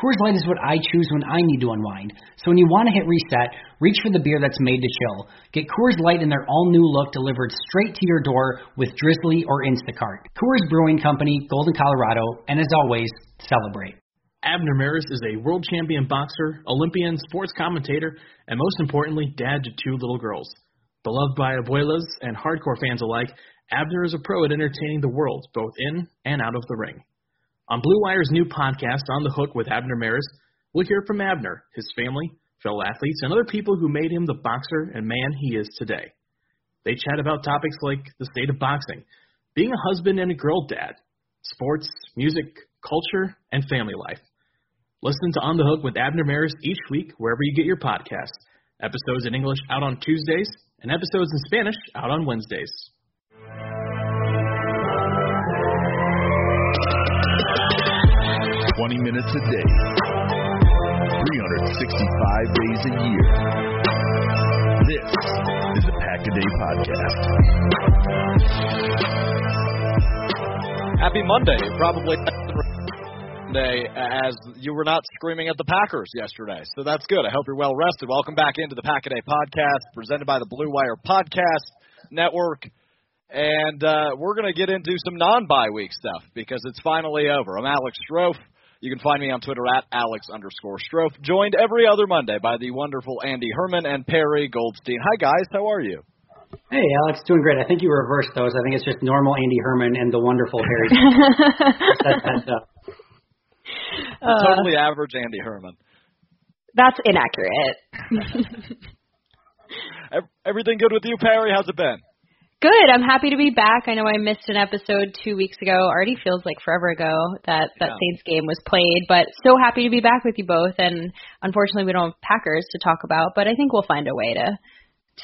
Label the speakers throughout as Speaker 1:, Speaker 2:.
Speaker 1: Coors Light is what I choose when I need to unwind. So when you want to hit reset, reach for the beer that's made to chill. Get Coors Light in their all new look delivered straight to your door with Drizly or Instacart. Coors Brewing Company, Golden, Colorado, and as always, celebrate.
Speaker 2: Abner Mares is a world champion boxer, Olympian, sports commentator, and most importantly, dad to two little girls. Beloved by abuelas and hardcore fans alike, Abner is a pro at entertaining the world, both in and out of the ring. On Blue Wire's new podcast, On the Hook with Abner Mares, we'll hear from Abner, his family, fellow athletes, and other people who made him the boxer and man he is today. They chat about topics like the state of boxing, being a husband and a girl dad, sports, music, culture, and family life. Listen to On the Hook with Abner Mares each week wherever you get your podcasts. Episodes in English out on Tuesdays, and episodes in Spanish out on Wednesdays.
Speaker 3: 20 minutes a day, 365 days a year. This is the Pack a Day Podcast.
Speaker 4: Happy Monday. Probably Monday as you were not screaming at the Packers yesterday. So that's good. I hope you're well rested. Welcome back into the Pack a Day Podcast presented by the Blue Wire Podcast Network. And uh, we're going to get into some non bye week stuff because it's finally over. I'm Alex Strofe. You can find me on Twitter at Alex underscore Strofe, joined every other Monday by the wonderful Andy Herman and Perry Goldstein. Hi, guys. How are you?
Speaker 1: Hey, Alex, doing great. I think you reversed those. I think it's just normal Andy Herman and the wonderful Harry.
Speaker 4: uh, totally average Andy Herman.
Speaker 5: That's inaccurate.
Speaker 4: Everything good with you, Perry? How's it been?
Speaker 5: Good. I'm happy to be back. I know I missed an episode two weeks ago. Already feels like forever ago that that yeah. Saints game was played, but so happy to be back with you both. And unfortunately, we don't have Packers to talk about, but I think we'll find a way to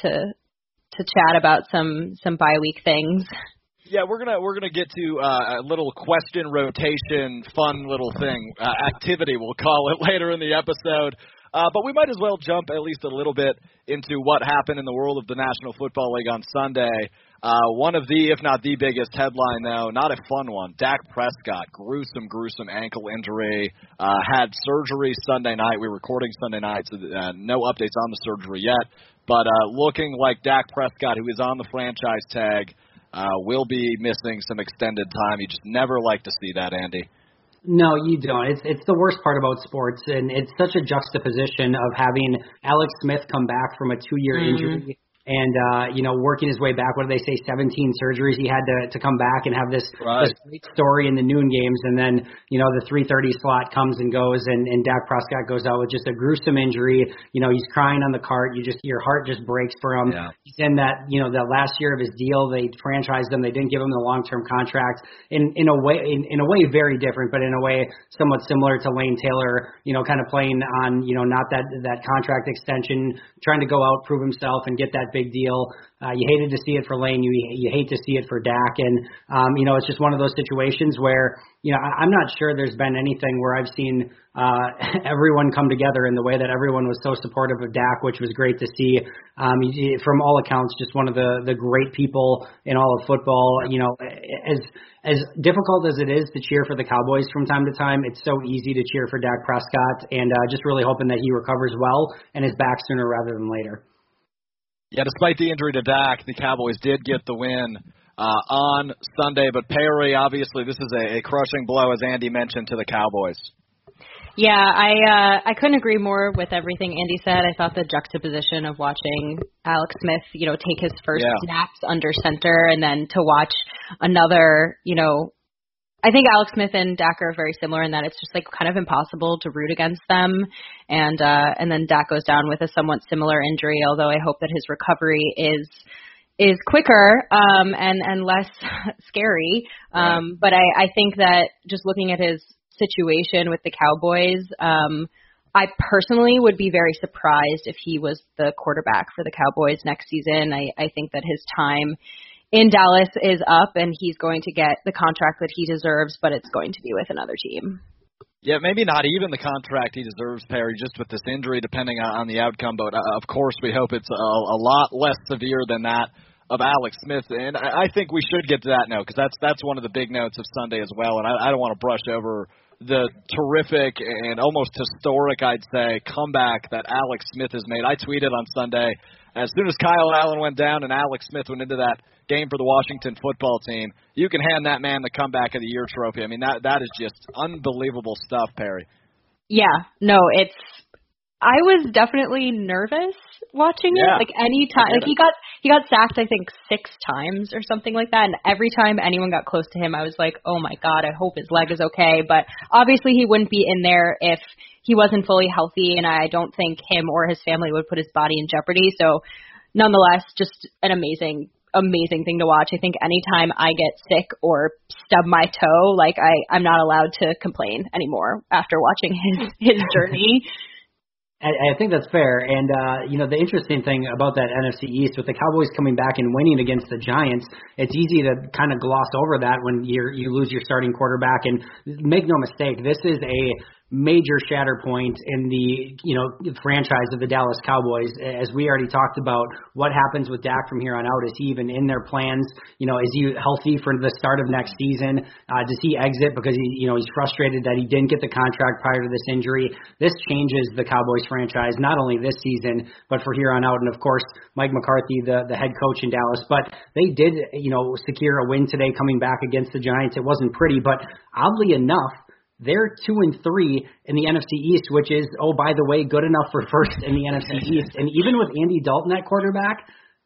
Speaker 5: to to chat about some some bye week things.
Speaker 4: Yeah, we're gonna we're gonna get to uh, a little question rotation, fun little thing, uh, activity we'll call it later in the episode. Uh, but we might as well jump at least a little bit into what happened in the world of the National Football League on Sunday. Uh, one of the, if not the biggest headline, though, not a fun one. Dak Prescott, gruesome, gruesome ankle injury, uh, had surgery Sunday night. We are recording Sunday night, so uh, no updates on the surgery yet. But uh, looking like Dak Prescott, who is on the franchise tag, uh, will be missing some extended time. You just never like to see that, Andy.
Speaker 1: No, you don't. It's it's the worst part about sports, and it's such a juxtaposition of having Alex Smith come back from a two-year mm-hmm. injury and uh, you know working his way back. What do they say? 17 surgeries he had to to come back and have this,
Speaker 4: right.
Speaker 1: this great story in the noon games, and then you know the 3:30 slot comes and goes, and and Dak Prescott goes out with just a gruesome injury. You know he's crying on the cart. You just your heart just breaks for him.
Speaker 4: Yeah.
Speaker 1: He's in that you know that last year of his deal. They franchised him. They didn't give him the long term contract. In in a way in, in a way very different, but in a way somewhat similar to Lane Taylor. You know kind of playing on you know not that that contract extension, trying to go out prove himself and get that big deal. Uh, you hated to see it for Lane. You you hate to see it for Dak, and um, you know it's just one of those situations where you know I, I'm not sure there's been anything where I've seen uh, everyone come together in the way that everyone was so supportive of Dak, which was great to see. Um, from all accounts, just one of the the great people in all of football. You know, as as difficult as it is to cheer for the Cowboys from time to time, it's so easy to cheer for Dak Prescott, and uh, just really hoping that he recovers well and is back sooner rather than later.
Speaker 4: Yeah, despite the injury to Dak, the Cowboys did get the win uh, on Sunday. But Perry, obviously, this is a, a crushing blow, as Andy mentioned, to the Cowboys.
Speaker 5: Yeah, I uh, I couldn't agree more with everything Andy said. I thought the juxtaposition of watching Alex Smith, you know, take his first
Speaker 4: yeah.
Speaker 5: snaps under center, and then to watch another, you know, I think Alex Smith and Dak are very similar in that it's just like kind of impossible to root against them. And uh and then Dak goes down with a somewhat similar injury, although I hope that his recovery is is quicker um and and less scary. Um but I I think that just looking at his situation with the Cowboys, um I personally would be very surprised if he was the quarterback for the Cowboys next season. I I think that his time in Dallas is up and he's going to get the contract that he deserves, but it's going to be with another team.
Speaker 4: Yeah, maybe not even the contract he deserves, Perry, just with this injury, depending on, the outcome. But uh, of course, we hope it's a, a lot less severe than that of Alex Smith. And I, I think we should get to that note because that's that's one of the big notes of Sunday as well. And I, I don't want to brush over the terrific and almost historic, I'd say, comeback that Alex Smith has made. I tweeted on Sunday as soon as Kyle Allen went down and Alex Smith went into that game for the Washington football team, you can hand that man the comeback of the year trophy. I mean that that is just unbelievable stuff, Perry.
Speaker 5: Yeah, no, it's I was definitely nervous watching
Speaker 4: Yeah.
Speaker 5: it. Like any time, like he got he got sacked, I think six times or something like that. And every time anyone got close to him, I was like, oh my god, I hope his leg is okay. But obviously, he wouldn't be in there if he wasn't fully healthy, and I don't think him or his family would put his body in jeopardy. So, nonetheless, just an amazing amazing thing to watch. I think anytime I get sick or stub my toe, like I I'm not allowed to complain anymore after watching his his journey.
Speaker 1: I, I think that's fair. And uh, you know, the interesting thing about that NFC East with the Cowboys coming back and winning against the Giants, it's easy to kind of gloss over that when you you lose your starting quarterback. And make no mistake, this is a major shatter point in the you know franchise of the Dallas Cowboys. As we already talked about, what happens with Dak from here on out? Is he even in their plans? You know, is he healthy for the start of next season? Uh, does he exit because he you know he's frustrated that he didn't get the contract prior to this injury? This changes the Cowboys franchise not only this season but for here on out. And of course, Mike McCarthy, the the head coach in Dallas. But they did you know secure a win today coming back against the Giants. It wasn't pretty, but oddly enough they're two and three in the NFC East, which is, oh, by the way, good enough for first in the NFC East. And even with Andy Dalton at quarterback,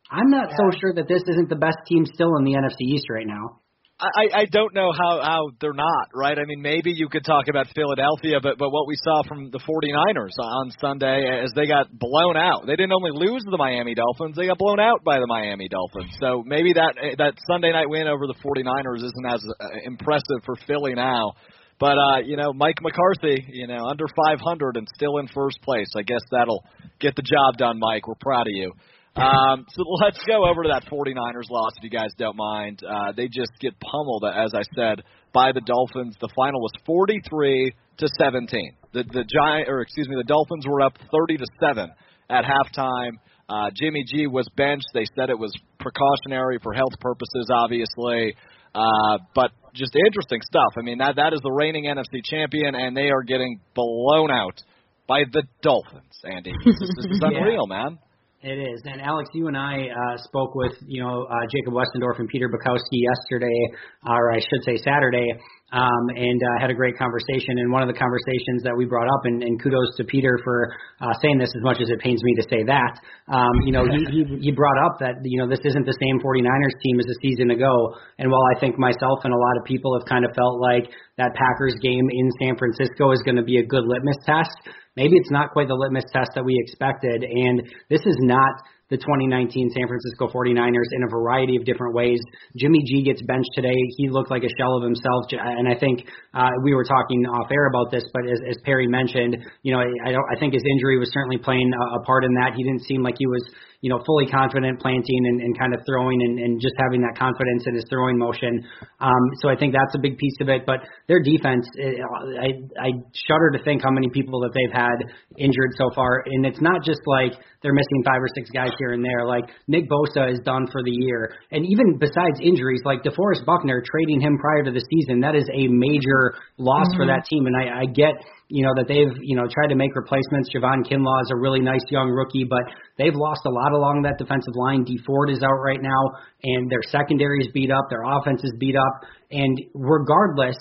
Speaker 1: I'm not so sure that this isn't the best team still in the NFC East right now.
Speaker 4: I, I don't know how, how they're not, right? I mean, maybe you could talk about Philadelphia, but, but what we saw from the 49ers on Sunday as they got blown out. They didn't only lose to the Miami Dolphins, they got blown out by the Miami Dolphins. So maybe that that Sunday night win over the 49ers isn't as uh, impressive for Philly now. But uh, you know, Mike McCarthy, you know, under 500 and still in first place. I guess that'll get the job done, Mike. We're proud of you. Um, so let's go over to that 49ers loss, if you guys don't mind. Uh, they just get pummeled, as I said, by the Dolphins. The final was 43 to 17. The the giant, or excuse me, the Dolphins were up 30 to seven at halftime. Uh, Jimmy G was benched. They said it was precautionary for health purposes, obviously. Uh, but just interesting stuff. I mean, that that is the reigning NFC champion, and they are getting blown out by the Dolphins. Andy, this this is unreal, man.
Speaker 1: It is. And Alex, you and I uh, spoke with, you know, uh, Jacob Westendorf and Peter Bukowski yesterday, or I should say Saturday, um, and uh, had a great conversation. And one of the conversations that we brought up, and, and kudos to Peter for uh, saying this as much as it pains me to say that, um, you know, he, he, he brought up that, you know, this isn't the same 49ers team as a season ago. And while I think myself and a lot of people have kind of felt like that Packers game in San Francisco is going to be a good litmus test, maybe it's not quite the litmus test that we expected. And this is not the 2019 San Francisco 49ers in a variety of different ways. Jimmy G gets benched today. He looked like a shell of himself, and I think uh, we were talking off air about this, but as, as Perry mentioned, you know, I, don't, I think his injury was certainly playing a, a part in that. He didn't seem like he was you know, fully confident planting and, and kind of throwing and, and just having that confidence in his throwing motion. Um, so I think that's a big piece of it. But their defense, eh, I, I shudder to think how many people that they've had injured so far. And it's not just like they're missing five or six guys here and there. Like Nick Bosa is done for the year. And even besides injuries, like DeForest Buckner trading him prior to the season, that is a major loss mm-hmm. for that team. And I, I get you know, that they've, you know, tried to make replacements. Javon Kinlaw is a really nice young rookie, but they've lost a lot along that defensive line. Dee Ford is out right now, and their secondary is beat up, their offense is beat up, and regardless,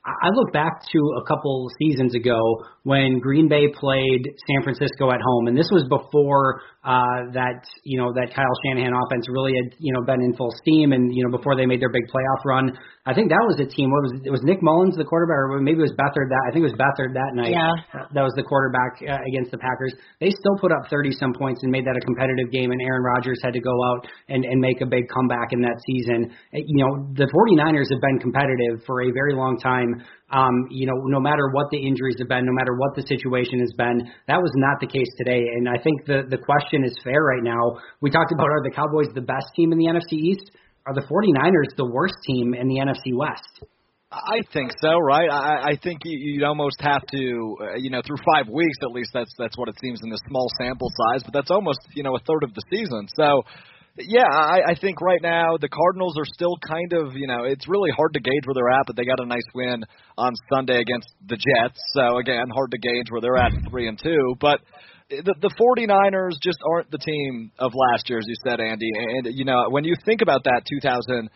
Speaker 1: I look back to a couple seasons ago when Green Bay played San Francisco at home, and this was before uh, that you know that Kyle Shanahan offense really had you know been in full steam, and you know before they made their big playoff run. I think that was a team. What was it was Nick Mullens the quarterback, or maybe it was Beathard that I think it was Beathard that night.
Speaker 5: Yeah,
Speaker 1: that was the quarterback uh, against the Packers. They still put up 30 some points and made that a competitive game, and Aaron Rodgers had to go out and and make a big comeback in that season. You know the 49ers have been competitive for a very long time. Um, you know, no matter what the injuries have been, no matter what the situation has been, that was not the case today. And I think the the question is fair right now. We talked about are the Cowboys the best team in the NFC East? Are the 49ers the worst team in the NFC West?
Speaker 4: I think so, right? I, I think you, you'd almost have to, uh, you know, through five weeks at least. That's that's what it seems in this small sample size, but that's almost, you know, a third of the season. So, yeah, I, I think right now the Cardinals are still kind of, you know, it's really hard to gauge where they're at, but they got a nice win on Sunday against the Jets. So again, hard to gauge where they're at three and two, but the, the 49ers just aren't the team of last year, as you said, Andy. And, you know, when you think about that 2019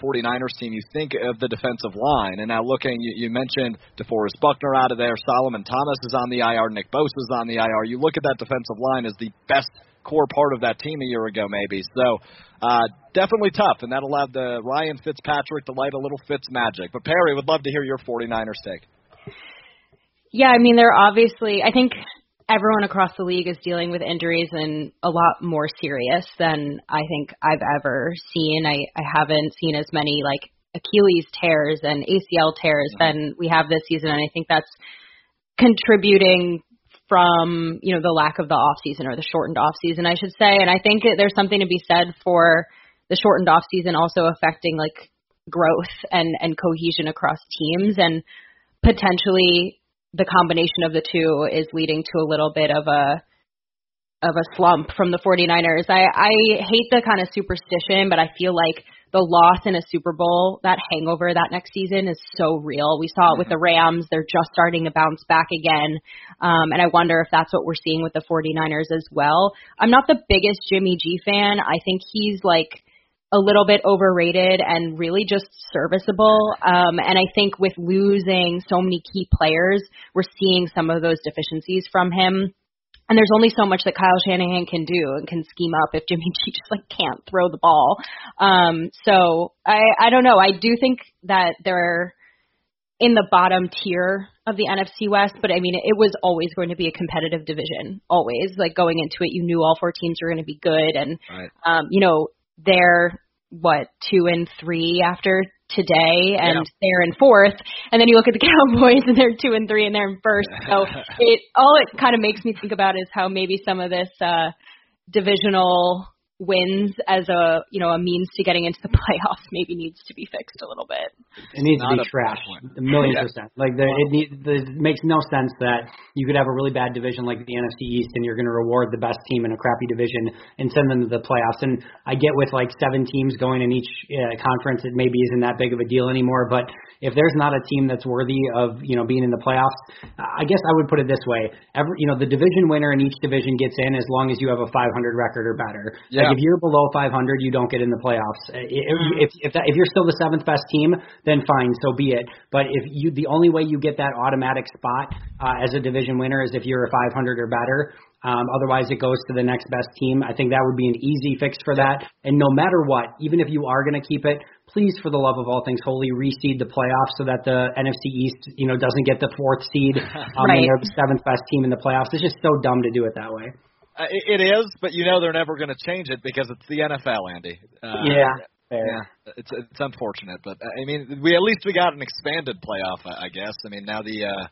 Speaker 4: 49ers team, you think of the defensive line. And now looking, you, you mentioned DeForest Buckner out of there. Solomon Thomas is on the IR. Nick Bosa is on the IR. You look at that defensive line as the best core part of that team a year ago, maybe. So uh, definitely tough, and that allowed the Ryan Fitzpatrick to light a little Fitz magic. But Perry would love to hear your 49ers take.
Speaker 5: Yeah, I mean, they're obviously, I think everyone across the league is dealing with injuries and a lot more serious than I think I've ever seen. I, I haven't seen as many like Achilles tears and ACL tears mm-hmm. than we have this season, and I think that's contributing from you know the lack of the off season or the shortened off season, I should say. And I think there's something to be said for the shortened off season also affecting like growth and and cohesion across teams and potentially the combination of the two is leading to a little bit of a of a slump from the 49ers. I I hate the kind of superstition, but I feel like the loss in a Super Bowl, that hangover that next season is so real. We saw it with the Rams. They're just starting to bounce back again. Um, and I wonder if that's what we're seeing with the 49ers as well. I'm not the biggest Jimmy G fan. I think he's like a little bit overrated and really just serviceable. Um, and I think with losing so many key players, we're seeing some of those deficiencies from him. And there's only so much that Kyle Shanahan can do and can scheme up if Jimmy G just like can't throw the ball. Um, so I I don't know. I do think that they're in the bottom tier of the NFC West, but I mean it was always going to be a competitive division. Always like going into it, you knew all four teams were going to be good, and
Speaker 4: right.
Speaker 5: um, you know they're what two and three after today and yeah. they're in fourth and then you look at the cowboys and they're two and three and they're in first so it all it kind of makes me think about is how maybe some of this uh divisional wins as a you know a means to getting into the playoffs maybe needs to be fixed a little bit
Speaker 1: It needs to be trashed a million yeah. percent. Like the, it, need, the, it makes no sense that you could have a really bad division like the NFC East, and you're going to reward the best team in a crappy division and send them to the playoffs. And I get with like seven teams going in each uh, conference, it maybe isn't that big of a deal anymore. But if there's not a team that's worthy of you know being in the playoffs, I guess I would put it this way: every you know the division winner in each division gets in as long as you have a 500 record or better. Yeah. Like if you're below 500, you don't get in the playoffs. If if that, if you're still the seventh best team, then fine, so be it. But if you the only way you get that automatic spot uh, as a division winner is if you're a 500 or better. Um, otherwise, it goes to the next best team. I think that would be an easy fix for that. And no matter what, even if you are going to keep it, please, for the love of all things holy, reseed the playoffs so that the NFC East, you know, doesn't get the fourth seed um, right. and they're the seventh best team in the playoffs. It's just so dumb to do it that way.
Speaker 4: Uh, it is, but you know they're never going to change it because it's the NFL, Andy.
Speaker 1: Uh, yeah.
Speaker 4: Fair. Yeah, it's it's unfortunate, but uh, I mean, we at least we got an expanded playoff, I guess. I mean, now the uh,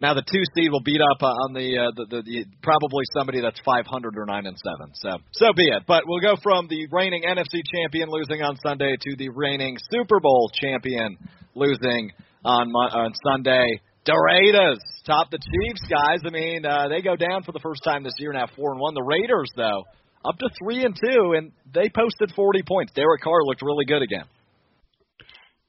Speaker 4: now the two seed will beat up on the, uh, the, the the probably somebody that's 500 or nine and seven. So so be it. But we'll go from the reigning NFC champion losing on Sunday to the reigning Super Bowl champion losing on on Sunday. The Raiders top the Chiefs, guys. I mean, uh, they go down for the first time this year now, four and one. The Raiders, though, up to three and two, and they posted 40 points. Derek Carr looked really good again.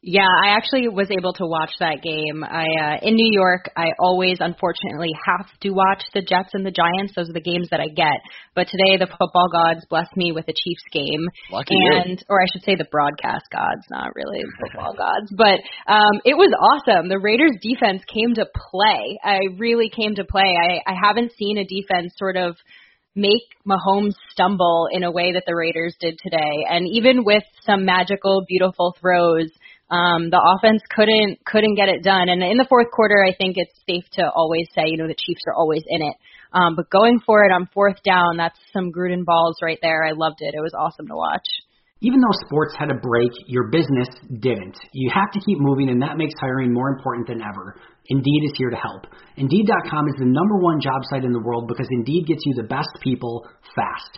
Speaker 5: Yeah, I actually was able to watch that game. I uh in New York, I always unfortunately have to watch the Jets and the Giants. Those are the games that I get. But today the football gods blessed me with a Chiefs game.
Speaker 4: Lucky
Speaker 5: and
Speaker 4: you.
Speaker 5: or I should say the broadcast gods, not really football gods. But um it was awesome. The Raiders defense came to play. I really came to play. I I haven't seen a defense sort of make Mahomes stumble in a way that the Raiders did today. And even with some magical, beautiful throws, um, the offense couldn't couldn't get it done. And in the fourth quarter, I think it's safe to always say, you know, the Chiefs are always in it. Um, but going for it on fourth down, that's some Gruden balls right there. I loved it. It was awesome to watch.
Speaker 1: Even though sports had a break, your business didn't. You have to keep moving, and that makes hiring more important than ever. Indeed is here to help. Indeed.com is the number one job site in the world because Indeed gets you the best people fast.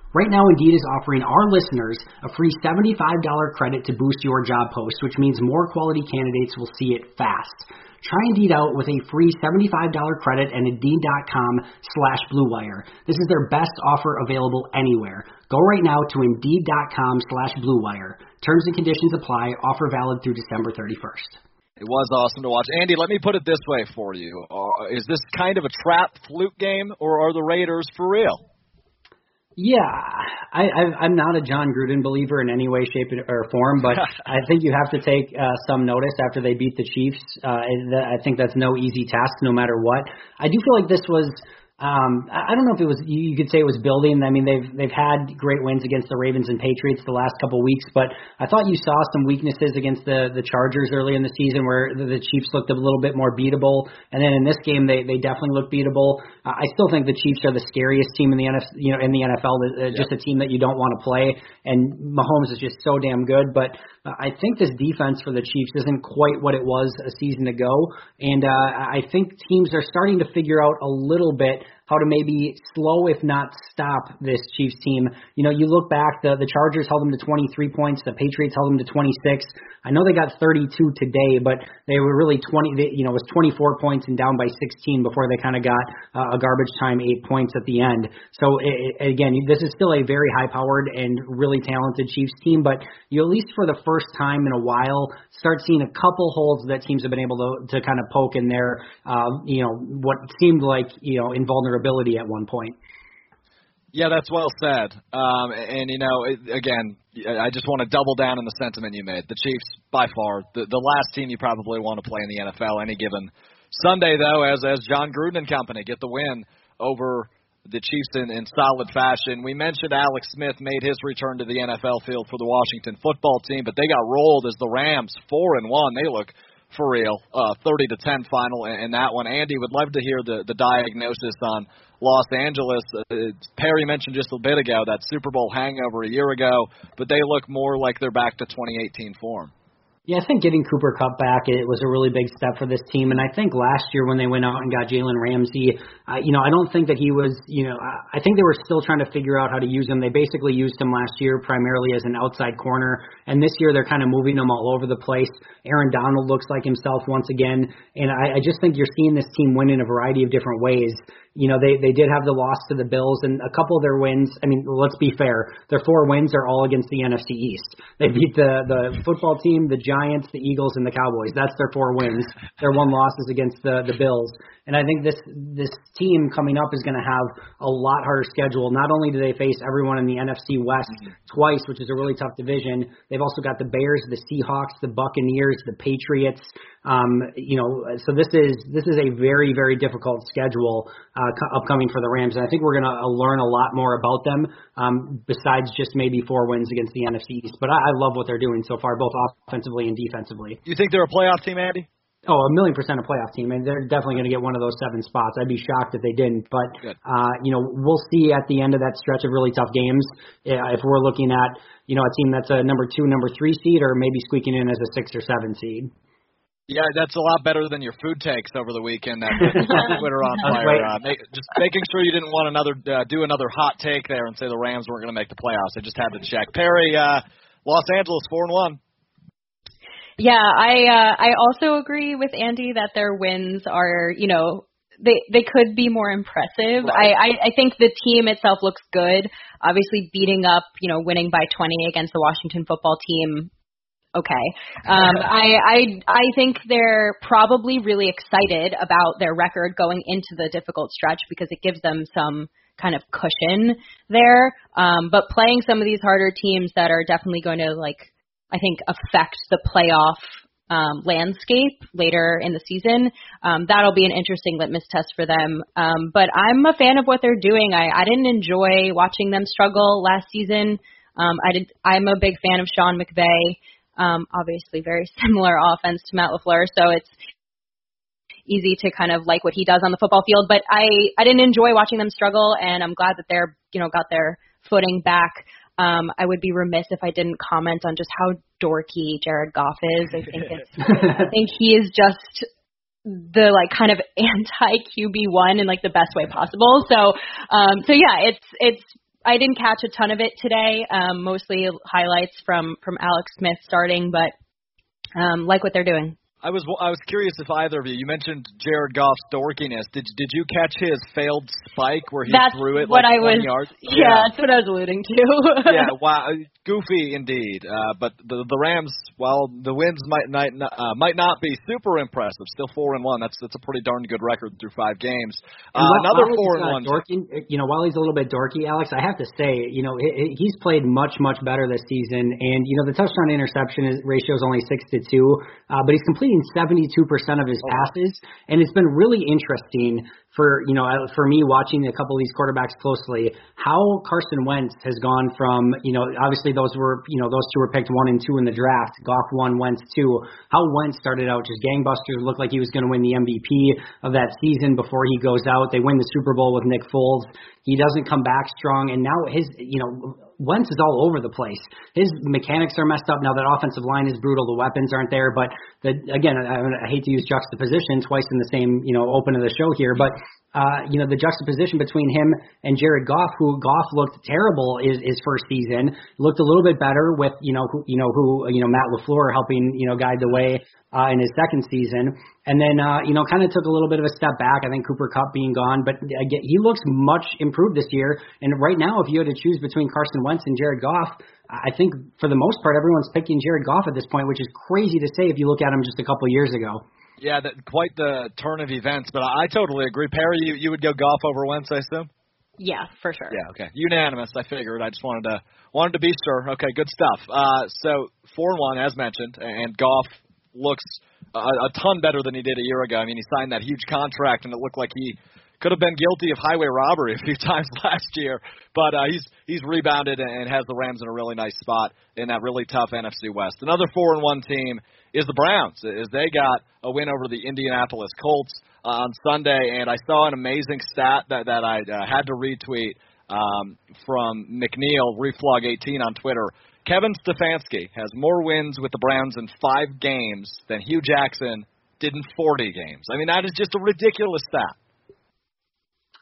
Speaker 1: Right now, Indeed is offering our listeners a free $75 credit to boost your job post, which means more quality candidates will see it fast. Try Indeed out with a free $75 credit at Indeed.com slash BlueWire. This is their best offer available anywhere. Go right now to Indeed.com slash BlueWire. Terms and conditions apply. Offer valid through December 31st.
Speaker 4: It was awesome to watch. Andy, let me put it this way for you. Uh, is this kind of a trap fluke game, or are the Raiders for real?
Speaker 1: Yeah, I, I, I'm not a Jon Gruden believer in any way, shape, or form, but I think you have to take uh, some notice after they beat the Chiefs. Uh, I think that's no easy task, no matter what. I do feel like this was um, I don't know if it was you could say it was building. I mean, they've they've had great wins against the Ravens and Patriots the last couple of weeks, but I thought you saw some weaknesses against the the Chargers early in the season where the, Chiefs looked a little bit more beatable, and then in this game they they definitely looked beatable. I still think the Chiefs are the scariest team in the NFL, you know, in the NFL. Uh, just yep. a team that you don't want to play, and Mahomes is just so damn good. But uh, I think this defense for the Chiefs isn't quite what it was a season ago, and uh, I think teams are starting to figure out a little bit how to maybe slow, if not stop, this Chiefs team. You know, you look back, the, the Chargers held them to 23 points, the Patriots held them to 26. I know they got 32 today, but they were really 20, they, you know, it was 24 points and down by 16 before they kind of got uh, a garbage time eight points at the end. So it, again, this is still a very high powered and really talented Chiefs team, but you at least for the first time in a while start seeing a couple holes that teams have been able to, to kind of poke in there, uh, you know, what seemed like, you know, invulnerability at one point.
Speaker 4: Yeah, that's well said. Um, and you know, again, I just want to double down on the sentiment you made. The Chiefs, by far, the, the last team you probably want to play in the NFL any given Sunday, though, as as Jon Gruden and company get the win over the Chiefs in, in solid fashion. We mentioned Alex Smith made his return to the NFL field for the Washington football team, but they got rolled as the Rams four and one. They look for real. Uh, 30 to 10 final in, in that one. Andy would love to hear the the diagnosis on Los Angeles. Uh, Perry mentioned just a bit ago that Super Bowl hangover a year ago, but they look more like they're back to 2018 form.
Speaker 1: Yeah, I think getting Cooper Kupp back it was a really big step for this team, and I think last year when they went out and got Jalen Ramsey, uh, you know, I don't think that he was, you know, I think they were still trying to figure out how to use him. They basically used him last year primarily as an outside corner, and this year they're kind of moving him all over the place. Aaron Donald looks like himself once again, and I, I just think you're seeing this team win in a variety of different ways you know, they they did have the loss to the Bills and a couple of their wins. I mean, let's be fair. Their four wins are all against the NFC East. They beat the the football team, the Giants, the Eagles, and the Cowboys. That's their four wins. Their one loss is against the the Bills. And I think this this team coming up is going to have a lot harder schedule. Not only do they face everyone in the NFC West mm-hmm. twice, which is a really tough division, they've also got the Bears, the Seahawks, the Buccaneers, the Patriots. Um, you know, so this is this is a very very difficult schedule uh, upcoming for the Rams, and I think we're going to uh, learn a lot more about them um, besides just maybe four wins against the NFC East. But I, I love what they're doing so far, both offensively and defensively.
Speaker 4: You think they're a playoff team, Andy?
Speaker 1: Oh, a million percent a playoff team, and they're definitely going to get one of those seven spots. I'd be shocked if they didn't. But uh, you know, we'll see at the end of that stretch of really tough games if we're looking at you know a team that's a number two, number three seed, or maybe squeaking in as a six or seven seed.
Speaker 4: Yeah, that's a lot better than your food takes over the weekend. That Twitter on fire. Uh, make, just making sure you didn't want another uh, do another hot take there and say the Rams weren't going to make the playoffs. I just had to check. Perry, uh, Los Angeles four and one.
Speaker 5: Yeah, I uh, I also agree with Andy that their wins are, you know, they they could be more impressive. Right. I, I I think the team itself looks good. Obviously, beating up, you know, winning by 20 against the Washington football team. Okay, um, I I I think they're probably really excited about their record going into the difficult stretch because it gives them some kind of cushion there. Um, but playing some of these harder teams that are definitely going to like I think, affect the playoff um, landscape later in the season. Um, that'll be an interesting litmus test for them. Um, but I'm a fan of what they're doing. I, I didn't enjoy watching them struggle last season. Um, I did. I'm a big fan of Sean McVay. Um, obviously, very similar offense to Matt LaFleur, so it's easy to kind of like what he does on the football field. But I I didn't enjoy watching them struggle, and I'm glad that they're you know got their footing back. Um, I would be remiss if I didn't comment on just how dorky Jared Goff is. I think it's, I think he is just the like kind of anti QB one in like the best way possible. So, um, so yeah, it's it's. I didn't catch a ton of it today. Um, mostly highlights from from Alex Smith starting, but um, like what they're doing.
Speaker 4: I was I was curious if either of you you mentioned Jared Goff's dorkiness. Did did you catch his failed spike where he
Speaker 5: that's
Speaker 4: threw it
Speaker 5: what
Speaker 4: like
Speaker 5: I was,
Speaker 4: yards?
Speaker 5: Yeah, yeah, that's what I was alluding to.
Speaker 4: yeah, wow, goofy indeed. Uh, but the the Rams, while the wins might not uh, might not be super impressive, still four and one. That's that's a pretty darn good record through five games. Uh, another four and one.
Speaker 1: Dorky, you know, while he's a little bit dorky, Alex, I have to say, you know, he's played much much better this season, and you know the touchdown interception ratio is only six to two, uh, but he's completing completing 72% of his passes, and it's been really interesting for you know uh, for me watching a couple of these quarterbacks closely how Carson Wentz has gone from you know obviously those were you know those two were picked one and two in the draft. Goff one Wentz two. How Wentz started out just gangbusters looked like he was going to win the MVP of that season before he goes out. They win the Super Bowl with Nick Foles. He doesn't come back strong and now his you know Wentz is all over the place. His mechanics are messed up now. That offensive line is brutal. The weapons aren't there. But the, again, I, I hate to use juxtaposition twice in the same you know open of the show here, but uh, you know, the juxtaposition between him and Jared Goff, who Goff looked terrible his, his first season, looked a little bit better with, you know, who, you know, who, you know, Matt LaFleur helping, you know, guide the way, uh, in his second season. And then, uh, you know, kind of took a little bit of a step back. I think Cooper Kupp being gone, but again, he looks much improved this year. And right now, if you had to choose between Carson Wentz and Jared Goff, I think for the most part, everyone's picking Jared Goff at this point, which is crazy to say if you look at him just a couple years ago.
Speaker 4: Yeah, that, quite the turn of events. But I, I totally agree. Perry, you, you would go Goff over Wentz, I assume.
Speaker 5: Yeah, for sure.
Speaker 4: Yeah, okay. Unanimous. I figured. I just wanted to wanted to be sure. Okay, good stuff. Uh, so four and one, as mentioned, and Goff looks a, a ton better than he did a year ago. I mean, he signed that huge contract, and it looked like he could have been guilty of highway robbery a few times last year. But uh, he's he's rebounded and has the Rams in a really nice spot in that really tough NFC West. Another four and one team is the Browns, as they got a win over the Indianapolis Colts uh, on Sunday. And I saw an amazing stat that that I uh, had to retweet um, from McNeil Reflog 18 on Twitter. Kevin Stefanski has more wins with the Browns in five games than Hue Jackson did in 40 games. I mean, that is just a ridiculous stat.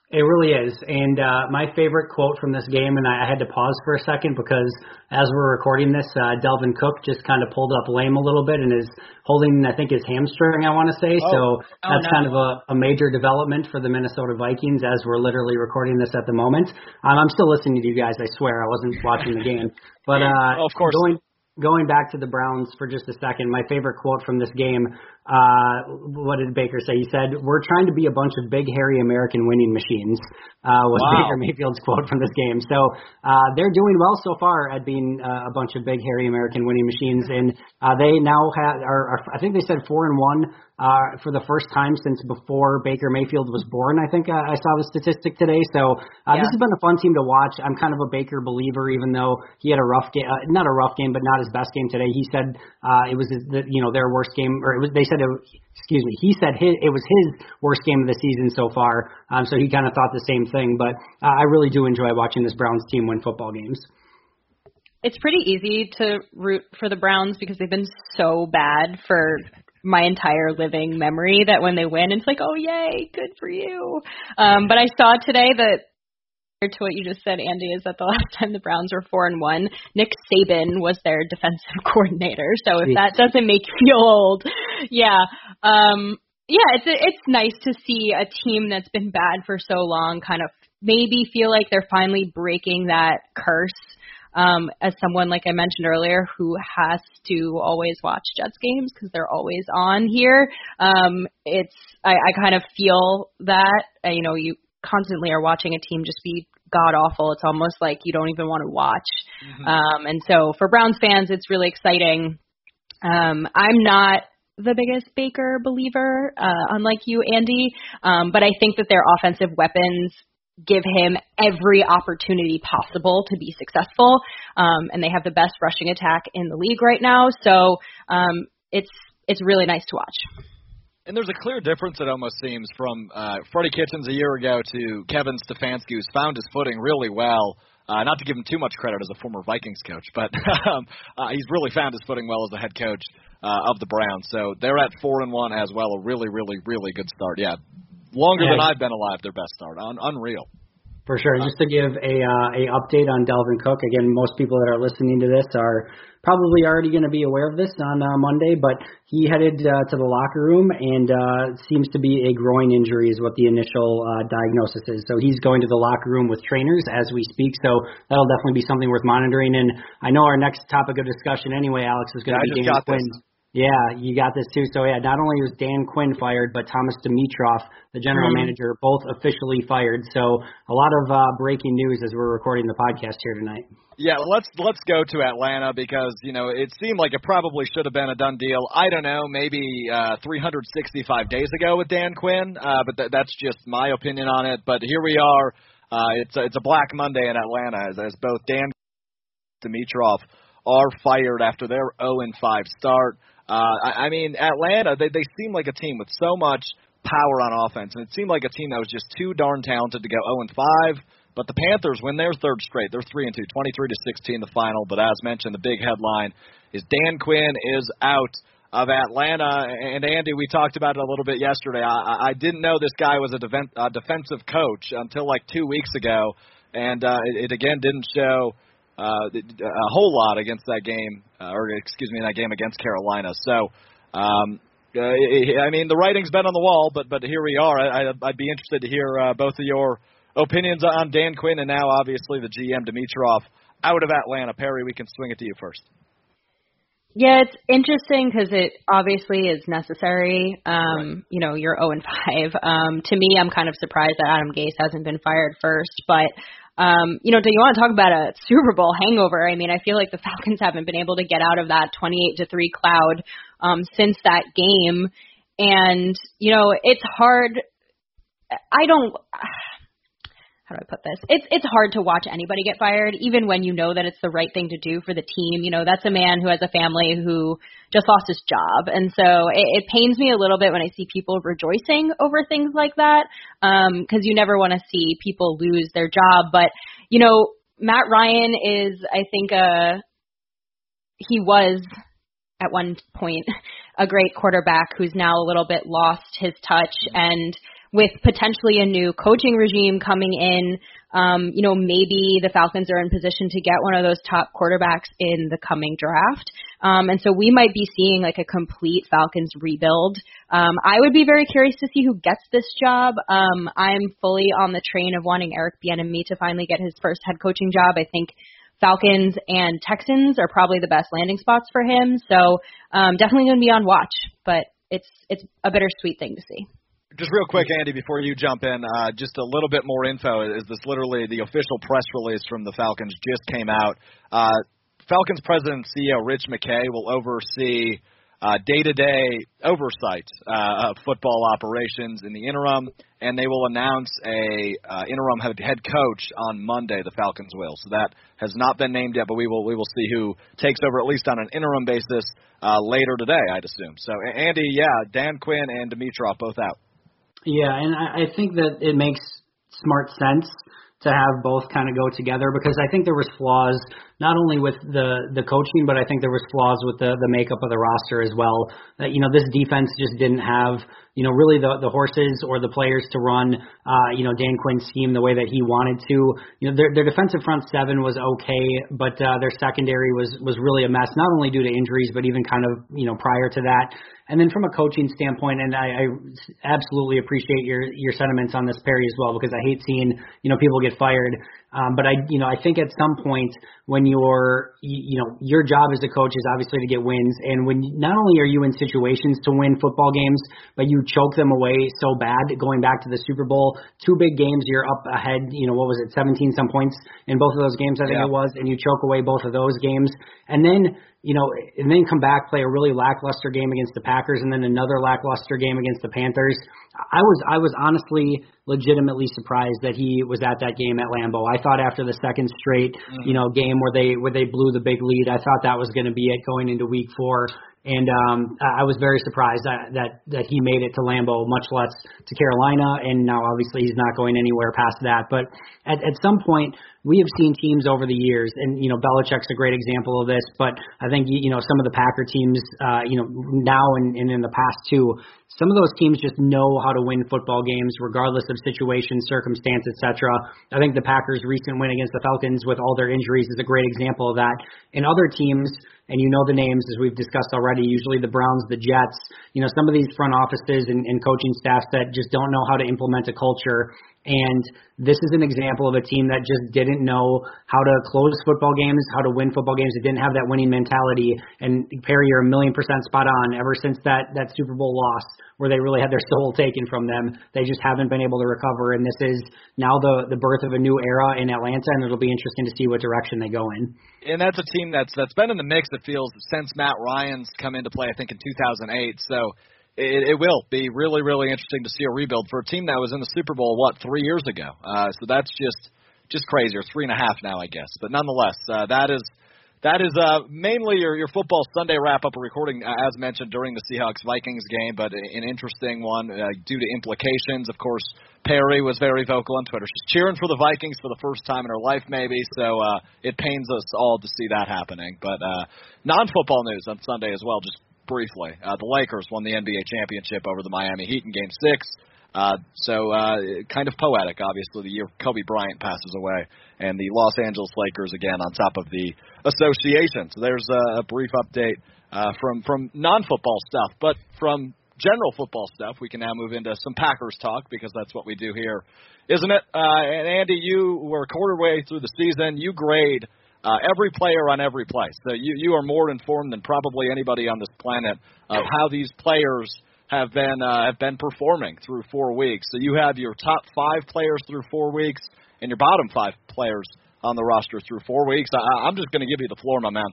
Speaker 1: It really is. And uh, my favorite quote from this game, and I, I had to pause for a second because as we're recording this, uh, Dalvin Cook just kind of pulled up lame a little bit and is holding, I think, his hamstring, I want to say. Oh. So oh, that's no. kind of a, a major development for the Minnesota Vikings as we're literally recording this at the moment. Um, I'm still listening to you guys, I swear. I wasn't watching the game. But uh,
Speaker 4: oh, of course.
Speaker 1: Going, going back to the Browns for just a second, my favorite quote from this game uh, what did Baker say? He said, "We're trying to be a bunch of big, hairy American winning machines." Uh, was wow. Baker Mayfield's quote from this game. So uh, they're doing well so far at being uh, a bunch of big, hairy American winning machines, and uh, they now have, are, are, I think they said four and one uh, for the first time since before Baker Mayfield was born. I think uh, I saw the statistic today. So uh, yeah. this has been a fun team to watch. I'm kind of a Baker believer, even though he had a rough game, uh, not a rough game, but not his best game today. He said uh, it was his, the, you know their worst game, or it was they said said it, excuse me, he said his, it was his worst game of the season so far. Um, so he kind of thought the same thing. But uh, I really do enjoy watching this Browns team win football games.
Speaker 5: It's pretty easy to root for the Browns because they've been so bad for my entire living memory that when they win, it's like, oh yay, good for you. Um, but I saw today that to what you just said, Andy, is that the last time the Browns were four and one, Nick Saban was their defensive coordinator. So if that doesn't make you feel old, yeah, um, yeah, it's it's nice to see a team that's been bad for so long kind of maybe feel like they're finally breaking that curse. Um, as someone like I mentioned earlier who has to always watch Jets games because they're always on here, um, it's I, I kind of feel that uh, you know you constantly are watching a team just be god awful. It's almost like you don't even want to watch. Mm-hmm. Um, and so for Browns fans, it's really exciting. Um, I'm not the biggest Baker believer, uh, unlike you, Andy, um, but I think that their offensive weapons give him every opportunity possible to be successful. Um, and they have the best rushing attack in the league right now. So um, it's it's really nice to watch.
Speaker 4: And there's a clear difference, it almost seems, from uh, Freddie Kitchens a year ago to Kevin Stefanski, who's found his footing really well. Uh, not to give him too much credit as a former Vikings coach, but um, uh, he's really found his footing well as the head coach uh, of the Browns. So they're at four and one as well. A really, really, really good start. Yeah, longer yeah. than I've been alive. Their best start. Un- unreal.
Speaker 1: For sure. Just to give a uh, a update on Dalvin Cook. Again, most people that are listening to this are probably already going to be aware of this on uh, Monday, but he headed uh, to the locker room and uh, seems to be a groin injury is what the initial uh, diagnosis is. So he's going to the locker room with trainers as we speak. So that'll definitely be something worth monitoring. And I know our next topic of discussion anyway, Alex, is going to
Speaker 4: be
Speaker 1: Dan Quinn. This. Yeah, you got this too. So yeah, not only was Dan Quinn fired, but Thomas Dimitroff, the general mm-hmm. manager, both officially fired. So a lot of uh, breaking news as we're recording the podcast here tonight.
Speaker 4: Yeah, let's let's go to Atlanta because you know it seemed like it probably should have been a done deal. I don't know, maybe uh, 365 days ago with Dan Quinn, uh, but th- that's just my opinion on it. But here we are. Uh, it's a, it's a Black Monday in Atlanta as, as both Dan Dimitroff are fired after their 0 and 5 start. Uh, I, I mean, Atlanta, they, they seem like a team with so much power on offense, and it seemed like a team that was just too darn talented to go 0 and 5. But the Panthers win their third straight. They're three and two, 23 to 16 the final. But as mentioned, the big headline is Dan Quinn is out of Atlanta. And Andy, we talked about it a little bit yesterday. I, I didn't know this guy was a, defen- a defensive coach until like two weeks ago, and uh, it, it again didn't show uh, a whole lot against that game, uh, or excuse me, that game against Carolina. So, um, uh, I mean, the writing's been on the wall, but but here we are. I, I'd be interested to hear uh, both of your opinions on Dan Quinn and now obviously the GM Dimitroff out of Atlanta. Perry, we can swing it to you first.
Speaker 5: Yeah, it's interesting because it obviously is necessary. Um, right. You know, you're 0 and 5. Um, to me, I'm kind of surprised that Adam Gase hasn't been fired first, but um, you know, do you want to talk about a Super Bowl hangover? I mean, I feel like the Falcons haven't been able to get out of that 28 to 3 cloud um, since that game. And, you know, it's hard I don't how do I put this? It's it's hard to watch anybody get fired, even when you know that it's the right thing to do for the team. You know, that's a man who has a family who just lost his job, and so it, it pains me a little bit when I see people rejoicing over things like that, because um, you never want to see people lose their job. But you know, Matt Ryan is, I think, a he was at one point a great quarterback who's now a little bit lost his touch and with potentially a new coaching regime coming in, um, you know, maybe the Falcons are in position to get one of those top quarterbacks in the coming draft. Um, and so we might be seeing like a complete Falcons rebuild. Um, I would be very curious to see who gets this job. Um, I'm fully on the train of wanting Eric Bieniemy to finally get his first head coaching job. I think Falcons and Texans are probably the best landing spots for him. So um, definitely going to be on watch, but it's it's a bittersweet thing to see.
Speaker 4: Just real quick, Andy, before you jump in, uh, just a little bit more info. Is this literally the official press release from the Falcons just came out? Uh, Falcons president and CEO Rich McKay will oversee uh, day-to-day oversight uh, of football operations in the interim, and they will announce a uh, interim head coach on Monday. The Falcons will. So that has not been named yet, but we will we will see who takes over at least on an interim basis uh, later today, I'd assume. So Andy, yeah, Dan Quinn and Dimitroff both out.
Speaker 1: Yeah, and I, I think that it makes smart sense to have both kind of go together because I think there was flaws not only with the the coaching, but I think there was flaws with the the makeup of the roster as well. That you know this defense just didn't have you know really the the horses or the players to run uh, you know Dan Quinn's scheme the way that he wanted to. You know their their defensive front seven was okay, but uh, their secondary was was really a mess. Not only due to injuries, but even kind of you know prior to that. And then from a coaching standpoint, and I, I absolutely appreciate your your sentiments on this Perry as well because I hate seeing you know people get fired. Um, but I, you know, I think at some point when you're, you, know, your job as a coach is obviously to get wins, and when not only are you in situations to win football games, but you choke them away so bad. Going back to the Super Bowl, two big games, you're up ahead. You know, what was it, 17 some points in both of those games? I think yeah. it was, and you choke away both of those games, and then you know, and then come back, play a really lackluster game against the Packers, and then another lackluster game against the Panthers. I was I was honestly legitimately surprised that he was at that game at Lambeau. I thought after the second straight, mm. you know, game where they where they blew the big lead, I thought that was going to be it going into Week Four and um, I was very surprised that, that that he made it to Lambeau, much less to Carolina. And now, obviously, he's not going anywhere past that. But at, at some point, we have seen teams over the years, and you know, Belichick's a great example of this. But I think you know some of the Packer teams, uh, you know, now and, and in the past too, some of those teams just know how to win football games regardless of situation, circumstance, etc. I think the Packers' recent win against the Falcons with all their injuries is a great example of that. In other teams and you know the names as we've discussed already, usually the Browns, the Jets, you know, some of these front offices and, and coaching staffs that just don't know how to implement a culture and this is an example of a team that just didn't know how to close football games, how to win football games. It didn't have that winning mentality. And Perry, you're a million percent spot on. Ever since that that Super Bowl loss, where they really had their soul taken from them, they just haven't been able to recover. And this is now the the birth of a new era in Atlanta, and it'll be interesting to see what direction they go in.
Speaker 4: And that's a team that's that's been in the mix. It feels since Matt Ryan's come into play. I think in 2008. So it, it will be really, really interesting to see a rebuild for a team that was in the Super Bowl what three years ago. Uh, so that's just just crazy, or three and a half now, I guess. But nonetheless, uh, that is that is uh, mainly your your football Sunday wrap up. recording uh, as mentioned during the Seahawks Vikings game, but an interesting one uh, due to implications. Of course, Perry was very vocal on Twitter. She's cheering for the Vikings for the first time in her life, maybe. So uh, it pains us all to see that happening. But uh, non football news on Sunday as well. Just briefly. Uh, the Lakers won the NBA championship over the Miami Heat in Game Six. Uh, so uh, kind of poetic, obviously, the year Kobe Bryant passes away, and the Los Angeles Lakers again on top of the association. So there's a, a brief update uh, from from non-football stuff, but from general football stuff, we can now move into some Packers talk because that's what we do here, isn't it? Uh, and Andy, you were a quarter way through the season. You grade uh, every player on every play. So you you are more informed than probably anybody on this planet of how these players have been uh, have been performing through four weeks. So you have your top five players through four weeks and your bottom five players on the roster through four weeks. I, I'm just going to give you the floor, my man.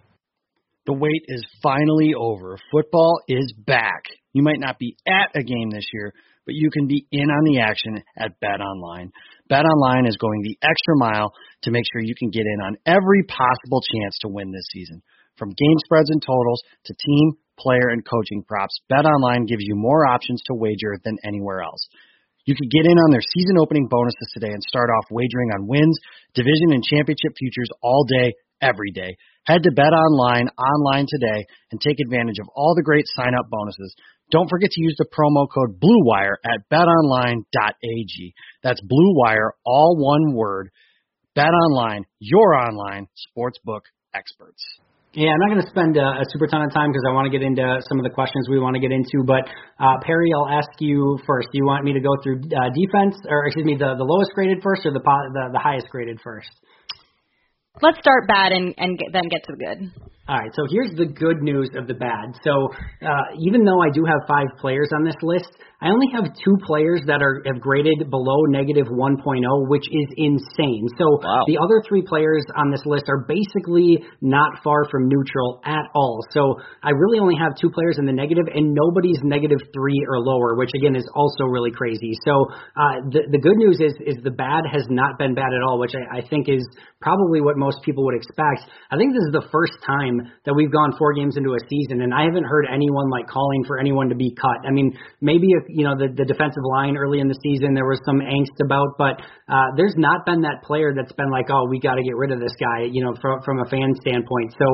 Speaker 6: The wait is finally over. Football is back. You might not be at a game this year, but you can be in on the action at Bet Online. Bet Online is going the extra mile to make sure you can get in on every possible chance to win this season. From game spreads and totals to team, player, and coaching props, Bet Online gives you more options to wager than anywhere else. You can get in on their season opening bonuses today and start off wagering on wins, division, and championship futures all day, every day. Head to Bet Online online today and take advantage of all the great sign up bonuses. Don't forget to use the promo code BLUEWIRE at betonline.ag. That's Blue Wire, all one word. BetOnline, your online sportsbook experts.
Speaker 1: Yeah, I'm not going to spend uh, a super ton of time because I want to get into some of the questions we want to get into. But uh, Perry, I'll ask you first. Do you want me to go through uh, defense, or excuse me, the, the lowest graded first, or the, the the highest graded first?
Speaker 5: Let's start bad and and get, then get to the good.
Speaker 1: All right, so here's the good news of the bad. So uh, even though I do have five players on this list, I only have two players that are have graded below negative 1.0, which is insane. So
Speaker 4: wow.
Speaker 1: the other three players on this list are basically not far from neutral at all. So I really only have two players in the negative, and nobody's negative three or lower, which again is also really crazy. So uh, the the good news is is the bad has not been bad at all, which I, I think is probably what most people would expect. I think this is the first time that we've gone four games into a season, and I haven't heard anyone like calling for anyone to be cut. I mean, maybe you know the, the defensive line early in the season there was some angst about, but uh, there's not been that player that's been like, oh, we got to get rid of this guy, you know, from from a fan standpoint. So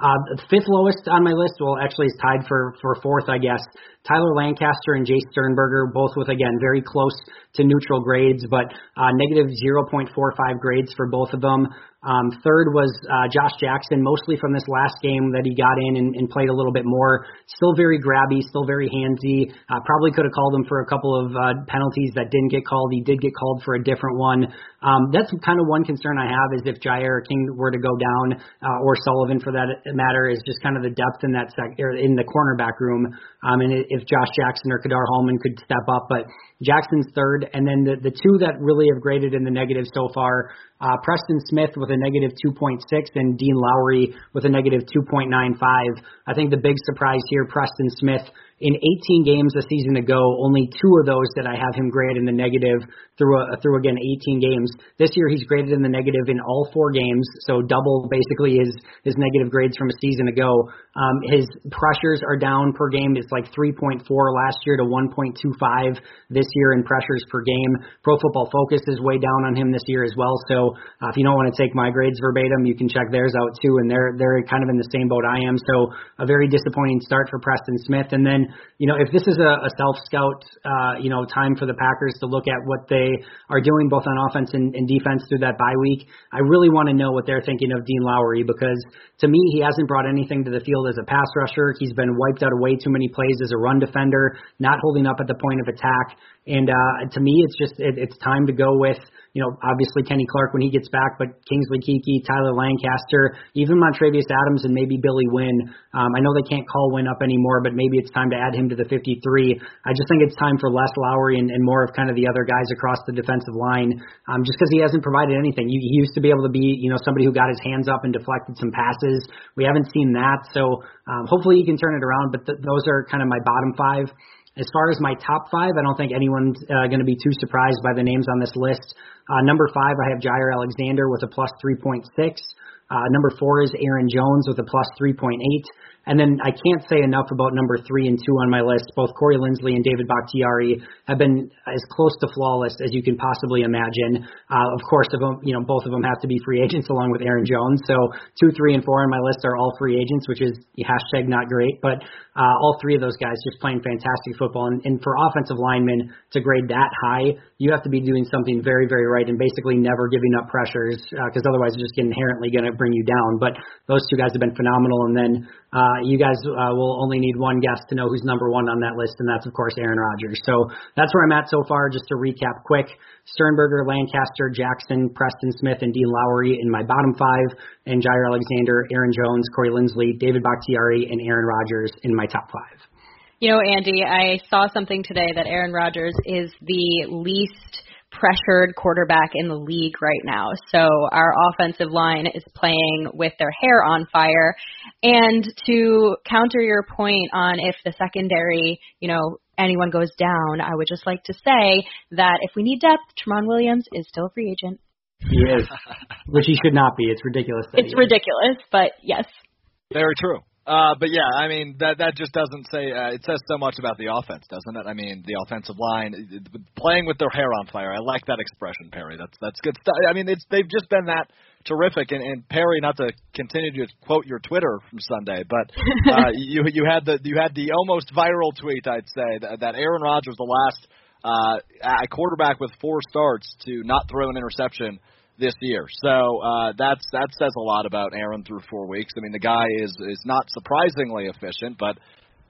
Speaker 1: uh, fifth lowest on my list, well, actually is tied for for fourth, I guess. Tyler Lancaster and Jace Sternberger, both with again very close to neutral grades, but uh, negative 0.45 grades for both of them. Um, third was uh, Josh Jackson, mostly from this last game that he got in and, and played a little bit more. Still very grabby, still very handsy. Uh, probably could have called him for a couple of uh, penalties that didn't get called. He did get called for a different one. Um, that's kind of one concern I have is if Jaire King were to go down, uh, or Sullivan for that matter, is just kind of the depth in that sec- or in the cornerback room. Um, and if Josh Jackson or Ka'dar Hollman could step up, but Jackson's third, and then the the two that really have graded in the negative so far uh, Preston Smith with a negative 2.6 and Dean Lowry with a negative 2.95. I think the big surprise here, Preston Smith in 18 games a season ago, only two of those that I have him graded in the negative through a, through again 18 games. This year he's graded in the negative in all four games, so double basically his his negative grades from a season ago. Um, his pressures are down per game. It's like 3.4 last year to 1.25 this year in pressures per game. Pro Football Focus is way down on him this year as well. So uh, if you don't want to take my grades verbatim, you can check theirs out too, and they're they're kind of in the same boat I am. So a very disappointing start for Preston Smith, and then you know, if this is a, a self scout, uh, you know, time for the Packers to look at what they are doing both on offense and, and defense through that bye week, I really want to know what they're thinking of Dean Lowry because to me, he hasn't brought anything to the field as a pass rusher. He's been wiped out of way too many plays as a run defender, not holding up at the point of attack. And uh, to me, it's just it, it's time to go with you know, obviously Kenny Clark when he gets back, but Kingsley Keke, Tyler Lancaster, even Montravius Adams, and maybe Billy Winn. Um, I know they can't call Winn up anymore, but maybe it's time to add him to the 53. I just think it's time for less Lowry and, and more of kind of the other guys across the defensive line, um, just because he hasn't provided anything. He, he used to be able to be, you know, somebody who got his hands up and deflected some passes. We haven't seen that, so um, hopefully he can turn it around. But th- those are kind of my bottom five. As far as my top five, I don't think anyone's uh, going to be too surprised by the names on this list. Uh, number five, I have Jaire Alexander with a plus 3.6. Uh, number four is Aaron Jones with a plus 3.8. And then I can't say enough about number three and two on my list. Both Corey Linsley and David Bakhtiari have been as close to flawless as you can possibly imagine. Uh, of course, of them, you know, both of them have to be free agents along with Aaron Jones. So two, three, and four on my list are all free agents, which is hashtag not great. But uh, all three of those guys just playing fantastic football. And, and for offensive linemen to grade that high, you have to be doing something very, very right and basically never giving up pressures because uh, otherwise it's just inherently going to bring you down. But those two guys have been phenomenal. And then uh, you guys uh, will only need one guess to know who's number one on that list, and that's of course Aaron Rodgers. So that's where I'm at so far. Just to recap quick: Sternberger, Lancaster, Jackson, Preston Smith, and Dean Lowry in my bottom five, and Jaire Alexander, Aaron Jones, Corey Linsley, David Bakhtiari, and Aaron Rodgers in my top five.
Speaker 5: You know, Andy, I saw something today that Aaron Rodgers is the least pressured quarterback in the league right now. So our offensive line is playing with their hair on fire. And to counter your point on if the secondary, you know, anyone goes down, I would just like to say that if we need depth, Tramon Williams is still a free agent.
Speaker 1: He is, which he should not be. It's ridiculous.
Speaker 5: It's ridiculous, but yes.
Speaker 4: Very true. Uh, but yeah, I mean that that just doesn't say uh, it says so much about the offense, doesn't it? I mean the offensive line playing with their hair on fire. I like that expression, Perry. That's that's good stuff. I mean it's they've just been that terrific. And, and Perry, not to continue to quote your Twitter from Sunday, but uh, you you had the you had the almost viral tweet, I'd say that, that Aaron Rodgers, the last uh, quarterback with four starts to not throw an interception this year. So uh, that's that says a lot about Aaron through four weeks. I mean, the guy is is not surprisingly efficient, but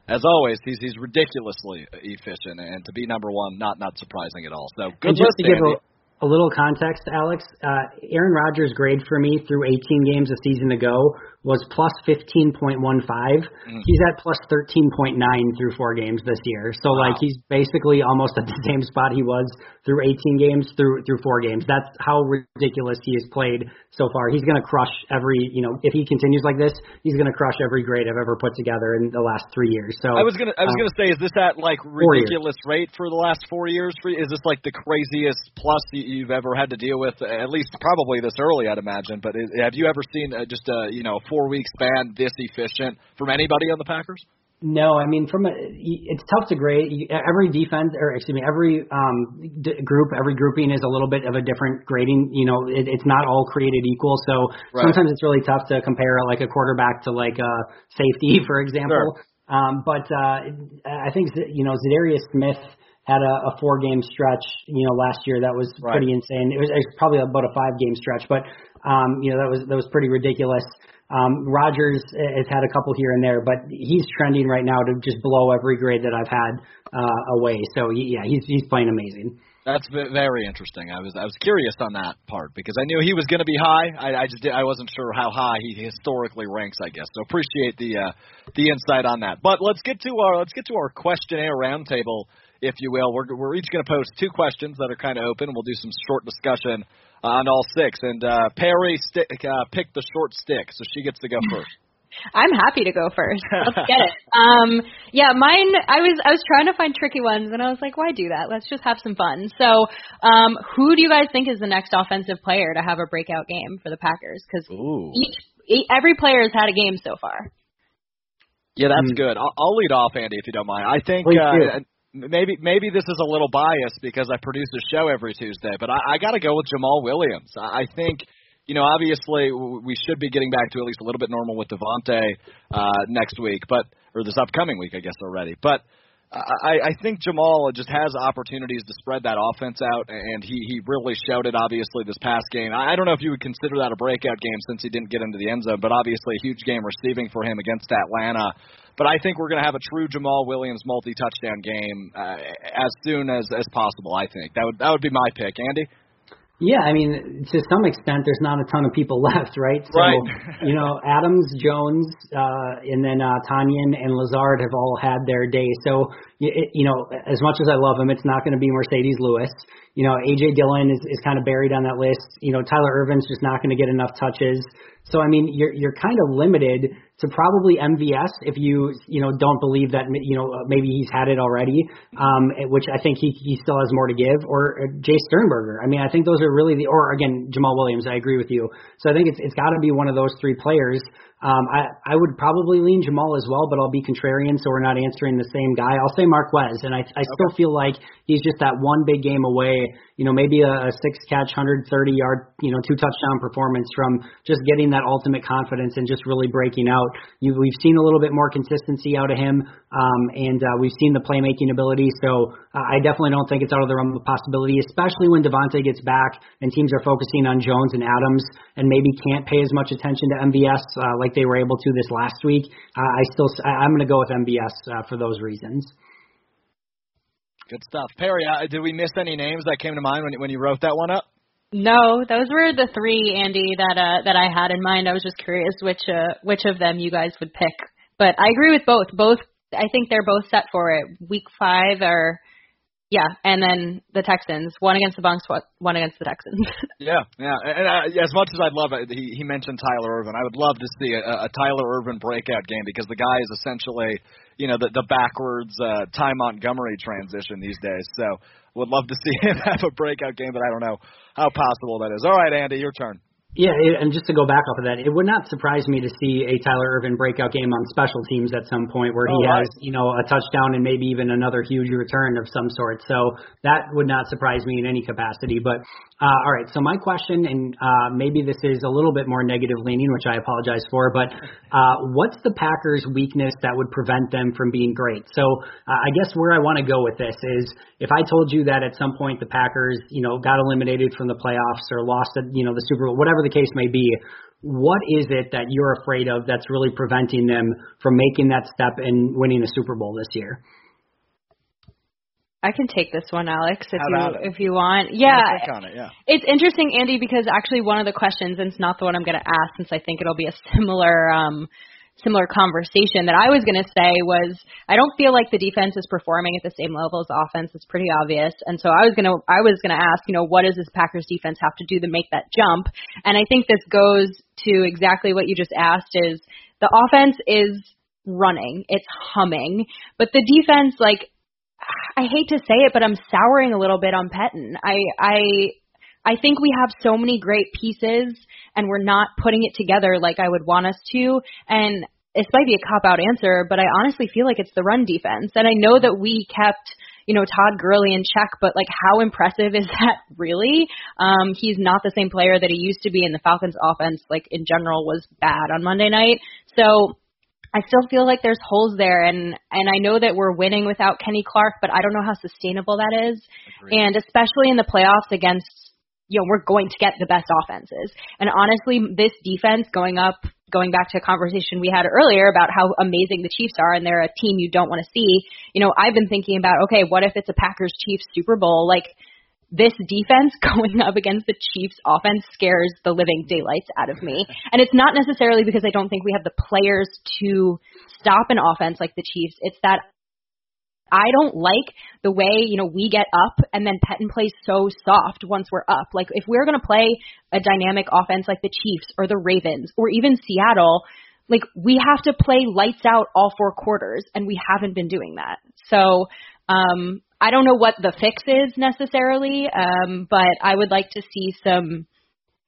Speaker 4: as always, he's he's ridiculously efficient, and to be number one, not not surprising at all. So good
Speaker 1: and just
Speaker 4: list,
Speaker 1: to give a, a little context, Alex, uh, Aaron Rodgers' grade for me through 18 games a season ago was plus 15.15. Mm. He's at plus 13.9 through four games this year. So wow. like he's basically almost at the same spot he was through 18 games through through four games. That's how ridiculous he has played so far. He's going to crush every, you know, if he continues like this, he's going to crush every grade I've ever put together in the last 3 years. So
Speaker 4: I was going to I was um, going to say is this at like ridiculous rate for the last 4 years for is this like the craziest plus you've ever had to deal with at least probably this early I'd imagine, but is, have you ever seen uh, just a, you know, four week span this efficient from anybody on the Packers?
Speaker 1: No, I mean from a, it's tough to grade. Every defense, or excuse me, every um, d- group, every grouping is a little bit of a different grading. You know, it, it's not all created equal. So right. sometimes it's really tough to compare like a quarterback to like a safety, for example. Sure. Um, but uh, I think you know Za'Darius Smith had a, a four game stretch, you know, last year that was right. pretty insane. It was, it was probably about a five game stretch, but um, you know that was that was pretty ridiculous. Um, Rodgers has had a couple here and there, but he's trending right now to just blow every grade that I've had uh, away. So yeah, he's he's playing amazing.
Speaker 4: That's very interesting. I was I was curious on that part because I knew he was going to be high. I, I just did, I wasn't sure how high he historically ranks. I guess so. Appreciate the uh, the insight on that. But let's get to our let's get to our questionnaire roundtable, if you will. We're we're each going to post two questions that are kind of open. We'll do some short discussion on all six. And uh, Perry st- uh, picked the short stick, so she gets to go first.
Speaker 5: I'm happy to go first. Let's get it. Um, yeah, mine. I was I was trying to find tricky ones, and I was like, why do that? Let's just have some fun. So, um, who do you guys think is the next offensive player to have a breakout game for the Packers? Because each, every player has had a game so far.
Speaker 4: Yeah, that's mm. good. I'll, I'll lead off, Andy, if you don't mind. I think uh, maybe maybe this is a little biased because I produce a show every Tuesday, but I, I got to go with Jamaal Williams. I, I think you know obviously we should be getting back to at least a little bit normal with Davante uh, next week, but or this upcoming week, I guess already. But I, I think Jamaal just has opportunities to spread that offense out, and he he really showed it obviously this past game. I don't know if you would consider that a breakout game since he didn't get into the end zone, but obviously a huge game receiving for him against Atlanta. But I think we're going to have a true Jamaal Williams multi-touchdown game uh, as soon as as possible. I think that would that would be my pick, Andy.
Speaker 1: Yeah, I mean, to some extent, there's not a ton of people left, right? So,
Speaker 4: right.
Speaker 1: you know, Adams, Jones, uh, and then uh, Tonyan and Lazard have all had their day. So, it, you know, as much as I love him, it's not going to be Marcedes Lewis. You know, AJ Dillon is, is kind of buried on that list. You know, Tyler Ervin's just not going to get enough touches. So, I mean, you're you're kind of limited to probably MVS if you you know don't believe that you know maybe he's had it already, um, which I think he he still has more to give. Or uh, Jace Sternberger. I mean, I think those are really the or again Jamaal Williams. I agree with you. So I think it's it's got to be one of those three players. Um, I, I would probably lean Jamaal as well, but I'll be contrarian, so we're not answering the same guy. I'll say Marquez, and I, I still feel like he's just that one big game away. You know, maybe a, a six catch, 130 yard, you know, two touchdown performance from just getting that ultimate confidence and just really breaking out. You, we've seen a little bit more consistency out of him, um, and uh, we've seen the playmaking ability. So uh, I definitely don't think it's out of the realm of possibility, especially when Davante gets back and teams are focusing on Jones and Adams and maybe can't pay as much attention to MVS uh, like like they were able to this last week. Uh, I still I'm going to go with MVS uh, for those reasons.
Speaker 4: Good stuff, Perry. Uh, did we miss any names that came to mind when when you wrote that one up?
Speaker 5: No, those were the three, Andy, that uh, that I had in mind. I was just curious which uh, which of them you guys would pick. But I agree with both. Both, I think they're both set for it. Week five or Yeah, and then the Texans, one against the Bucs, one against the Texans.
Speaker 4: yeah, yeah. And uh, as much as I'd love it, he, he mentioned Tyler Ervin. I would love to see a, a Tyler Ervin breakout game because the guy is essentially, you know, the, the backwards uh, Ty Montgomery transition these days. So would love to see him have a breakout game, but I don't know how possible that is. All right, Andy, your turn.
Speaker 1: Yeah, and just to go back off of that, it would not surprise me to see a Tyler Ervin breakout game on special teams at some point where he oh, has, you know, a touchdown and maybe even another huge return of some sort. So that would not surprise me in any capacity. But uh, all right, so my question, and uh, maybe this is a little bit more negative leaning, which I apologize for, but uh, what's the Packers' weakness that would prevent them from being great? So uh, I guess where I want to go with this is if I told you that at some point the Packers, you know, got eliminated from the playoffs or lost, a, you know, the Super Bowl, whatever the case may be, what is it that you're afraid of that's really preventing them from making that step and winning a Super Bowl this year?
Speaker 5: I can take this one, Alex, if you it? if you want. Yeah,
Speaker 4: it, yeah.
Speaker 5: It's interesting, Andy, because actually one of the questions, and it's not the one I'm going to ask, since I think it'll be a similar um, similar conversation that I was going to say was I don't feel like the defense is performing at the same level as offense. It's pretty obvious, and so I was going to I was going to ask, you know, what does this Packers defense have to do to make that jump? And I think this goes to exactly what you just asked: is the offense is running, it's humming, but the defense, like I hate to say it, but I'm souring a little bit on Pettine. I I I think we have so many great pieces and we're not putting it together like I would want us to. And this might be a cop out answer, but I honestly feel like it's the run defense. And I know that we kept, you know, Todd Gurley in check, but like how impressive is that really? Um, he's not the same player that he used to be in the Falcons offense, like in general was bad on Monday night. So I still feel like there's holes there and and I know that we're winning without Kenny Clark, but I don't know how sustainable that is. Agreed. And especially in the playoffs against you know, we're going to get the best offenses. And honestly, this defense going up going back to a conversation we had earlier about how amazing the Chiefs are and they're a team you don't want to see. You know, I've been thinking about, okay, what if it's a Packers Chiefs Super Bowl? Like this defense going up against the Chiefs offense scares the living daylights out of me. And it's not necessarily because I don't think we have the players to stop an offense like the Chiefs. It's that I don't like the way, you know, we get up and then Pettine plays so soft once we're up. Like if we're going to play a dynamic offense like the Chiefs or the Ravens or even Seattle, like we have to play lights out all four quarters and we haven't been doing that. So, um I don't know what the fix is necessarily, um, but I would like to see some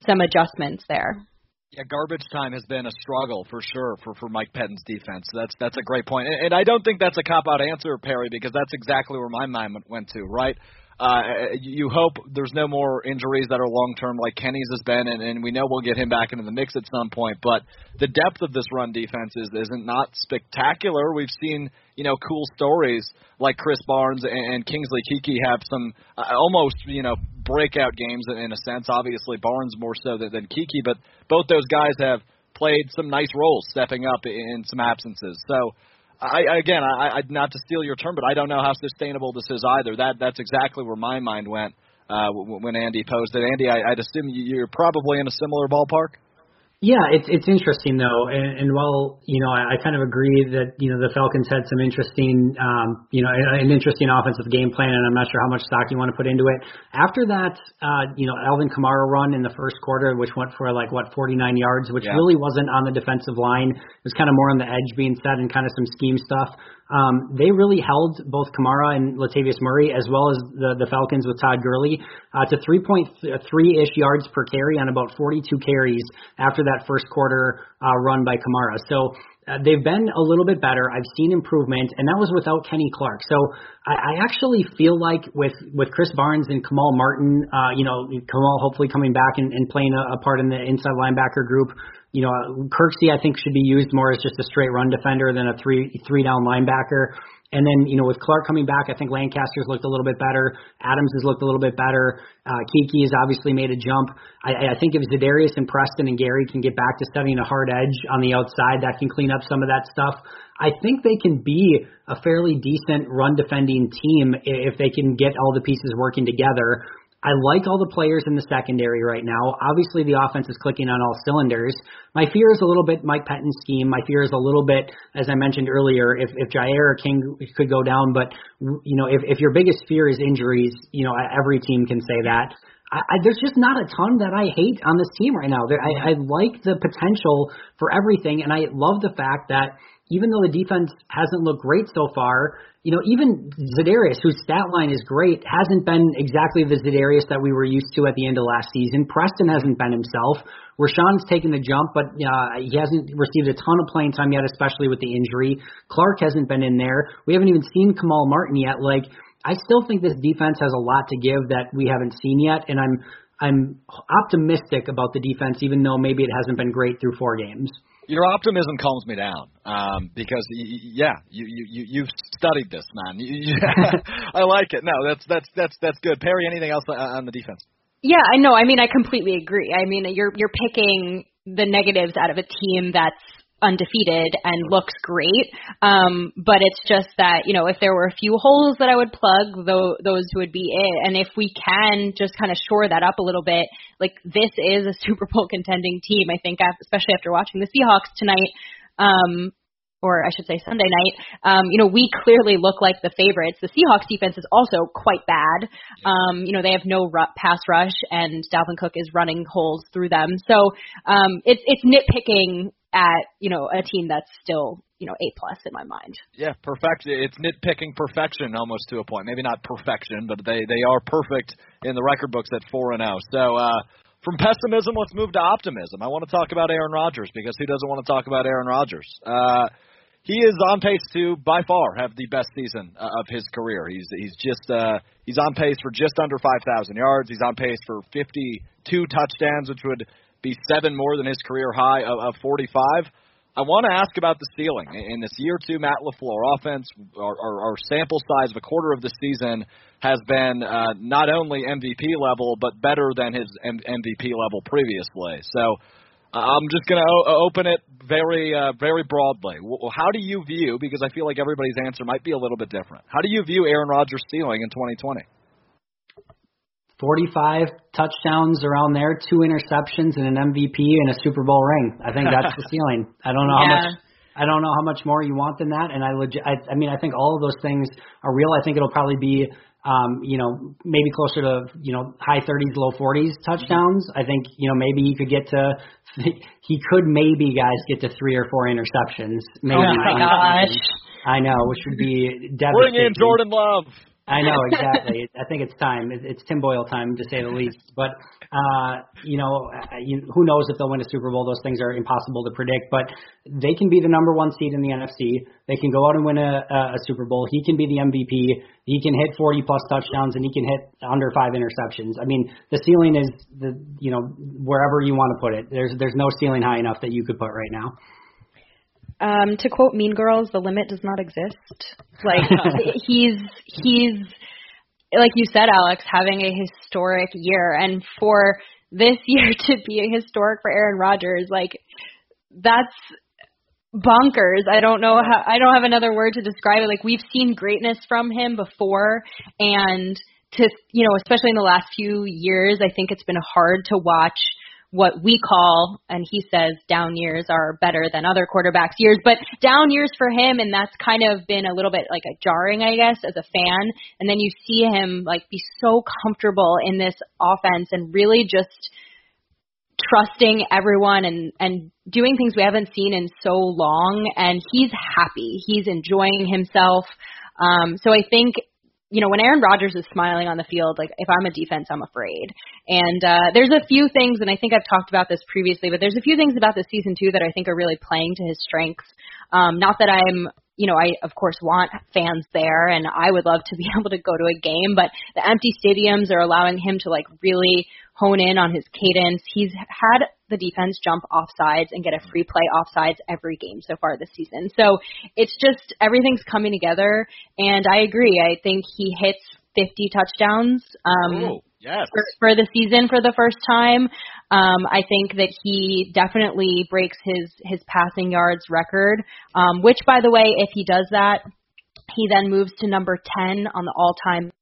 Speaker 5: some adjustments there.
Speaker 4: Yeah, garbage time has been a struggle for sure for for Mike Pettine's defense. That's that's a great point, and, and I don't think that's a cop out answer, Perry, because that's exactly where my mind went to. Right, uh, you hope there's no more injuries that are long term like Kenny's has been, and, and we know we'll get him back into the mix at some point. But the depth of this run defense is isn't not spectacular. We've seen you know cool stories like Krys Barnes and, and Kingsley Keke have some uh, almost you know breakout games in, in a sense. Obviously Barnes more so than, than Keke, but both those guys have played some nice roles, stepping up in some absences. So I again, I, I not to steal your term, but I don't know how sustainable this is either. That that's exactly where my mind went uh, when Andy posed it. Andy, I, I'd assume you're probably in a similar ballpark.
Speaker 1: Yeah, it's it's interesting though, and, and while you know I, I kind of agree that you know the Falcons had some interesting, um, you know, an interesting offensive game plan, and I'm not sure how much stock you want to put into it. After that, uh, you know, Alvin Kamara run in the first quarter, which went for like what 49 yards, which yeah. really wasn't on the defensive line. It was kind of more on the edge being set and kind of some scheme stuff. Um, they really held both Kamara and Latavius Murray, as well as the, the Falcons with Todd Gurley, uh, to 3.3-ish yards per carry on about 42 carries after that first quarter uh, run by Kamara. So uh, they've been a little bit better. I've seen improvement, and that was without Kenny Clark. So I, I actually feel like with with Krys Barnes and Kamal Martin, uh, you know, Kamal hopefully coming back and, and playing a, a part in the inside linebacker group, you know, Kirksey I think should be used more as just a straight run defender than a three three down linebacker. And then, you know, with Clark coming back, I think Lancaster's looked a little bit better. Adams has looked a little bit better. Uh, Keke has obviously made a jump. I, I think if Za'Darius and Preston and Gary can get back to studying a hard edge on the outside, that can clean up some of that stuff. I think they can be a fairly decent run defending team if they can get all the pieces working together. I like all the players in the secondary right now. Obviously, the offense is clicking on all cylinders. My fear is a little bit Mike Pettine's scheme. My fear is a little bit, as I mentioned earlier, if if Jaire or King could go down. But you know, if if your biggest fear is injuries, you know, every team can say that. I, I, there's just not a ton that I hate on this team right now. There, I, I like the potential for everything, and I love the fact that even though the defense hasn't looked great so far, you know, even Za'Darius, whose stat line is great, hasn't been exactly the Za'Darius that we were used to at the end of last season. Preston hasn't been himself. Rashan's taken the jump, but uh, he hasn't received a ton of playing time yet, especially with the injury. Clark hasn't been in there. We haven't even seen Kamal Martin yet. Like, I still think this defense has a lot to give that we haven't seen yet, and I'm I'm optimistic about the defense, even though maybe it hasn't been great through four games.
Speaker 4: Your optimism calms me down um, because y- yeah, you you you've studied this, man. You, I like it. No, that's that's that's that's good. Perry, anything else on the defense?
Speaker 5: Yeah, I know. I mean, I completely agree. I mean, you're you're picking the negatives out of a team that's undefeated and looks great. Um, but it's just that, you know, if there were a few holes that I would plug, though, those would be it. And if we can just kind of shore that up a little bit, like this is a Super Bowl contending team. I think, especially after watching the Seahawks tonight, um, or I should say Sunday night, um, you know, we clearly look like the favorites. The Seahawks defense is also quite bad. Um, you know, they have no ru- pass rush, and Dalvin Cook is running holes through them. So um, it's it's nitpicking at you know a team that's still you know A plus in my mind.
Speaker 4: Yeah, perfect. It's nitpicking perfection almost to a point. Maybe not perfection, but they they are perfect in the record books at four and zero. Oh. So. uh from pessimism, let's move to optimism. I want to talk about Aaron Rodgers because who doesn't want to talk about Aaron Rodgers? Uh, he is on pace to by far have the best season uh, of his career. He's he's just uh, he's on pace for just under 5,000 yards. He's on pace for 52 touchdowns, which would be seven more than his career high of, of 45. I want to ask about the ceiling in this year two Matt LaFleur offense. Our, our, our sample size of a quarter of the season has been uh, not only MVP level but better than his M- MVP level previously. So I'm just going to o- open it very uh, very broadly. Well, how do you view? Because I feel like everybody's answer might be a little bit different. How do you view Aaron Rodgers' ceiling in 2020?
Speaker 1: 45 touchdowns around there, two interceptions, and an MVP and a Super Bowl ring. I think that's the ceiling. I don't know yeah. how much. I don't know how much more you want than that, and I legit. I, I mean, I think all of those things are real. I think it'll probably be, um, you know, maybe closer to you know high 30s, low 40s touchdowns. I think you know maybe he could get to. He could maybe guys get to three or four interceptions. Maybe.
Speaker 5: Oh my gosh.
Speaker 1: I know, which would be devastating.
Speaker 4: Bring in Jordan Love.
Speaker 1: I know exactly. I think it's time. It's Tim Boyle time to say the least. But uh, you know, you, who knows if they'll win a Super Bowl? Those things are impossible to predict. But they can be the number one seed in the NFC. They can go out and win a, a Super Bowl. He can be the MVP. He can hit 40 plus touchdowns, and he can hit under five interceptions. I mean, the ceiling is the you know wherever you want to put it. There's there's no ceiling high enough that you could put right now.
Speaker 5: Um, to quote Mean Girls, the limit does not exist. Like he's he's like you said, Alex, having a historic year, and for this year to be a historic for Aaron Rodgers, like that's bonkers. I don't know how I don't have another word to describe it. Like we've seen greatness from him before and to you know, especially in the last few years, I think it's been hard to watch what we call, and he says down years are better than other quarterbacks years, but down years for him, and that's kind of been a little bit like a jarring, I guess, as a fan. And then you see him like be so comfortable in this offense and really just trusting everyone and and doing things we haven't seen in so long. And he's happy. He's enjoying himself. Um so i think you know, when Aaron Rodgers is smiling on the field, like if I'm a defense, I'm afraid. And uh, there's a few things, and I think I've talked about this previously, but there's a few things about this season too that I think are really playing to his strengths. Um, not that I'm, you know, I of course want fans there, and I would love to be able to go to a game, but the empty stadiums are allowing him to like really hone in on his cadence. He's had the defense jump offsides and get a free play offsides every game so far this season. So it's just everything's coming together, and I agree. I think he hits 50 touchdowns. Um,
Speaker 4: Ooh, yes.
Speaker 5: For, for the season for the first time. Um, I think that he definitely breaks his his passing yards record, um, which, by the way, if he does that, he then moves to number 10 on the all-time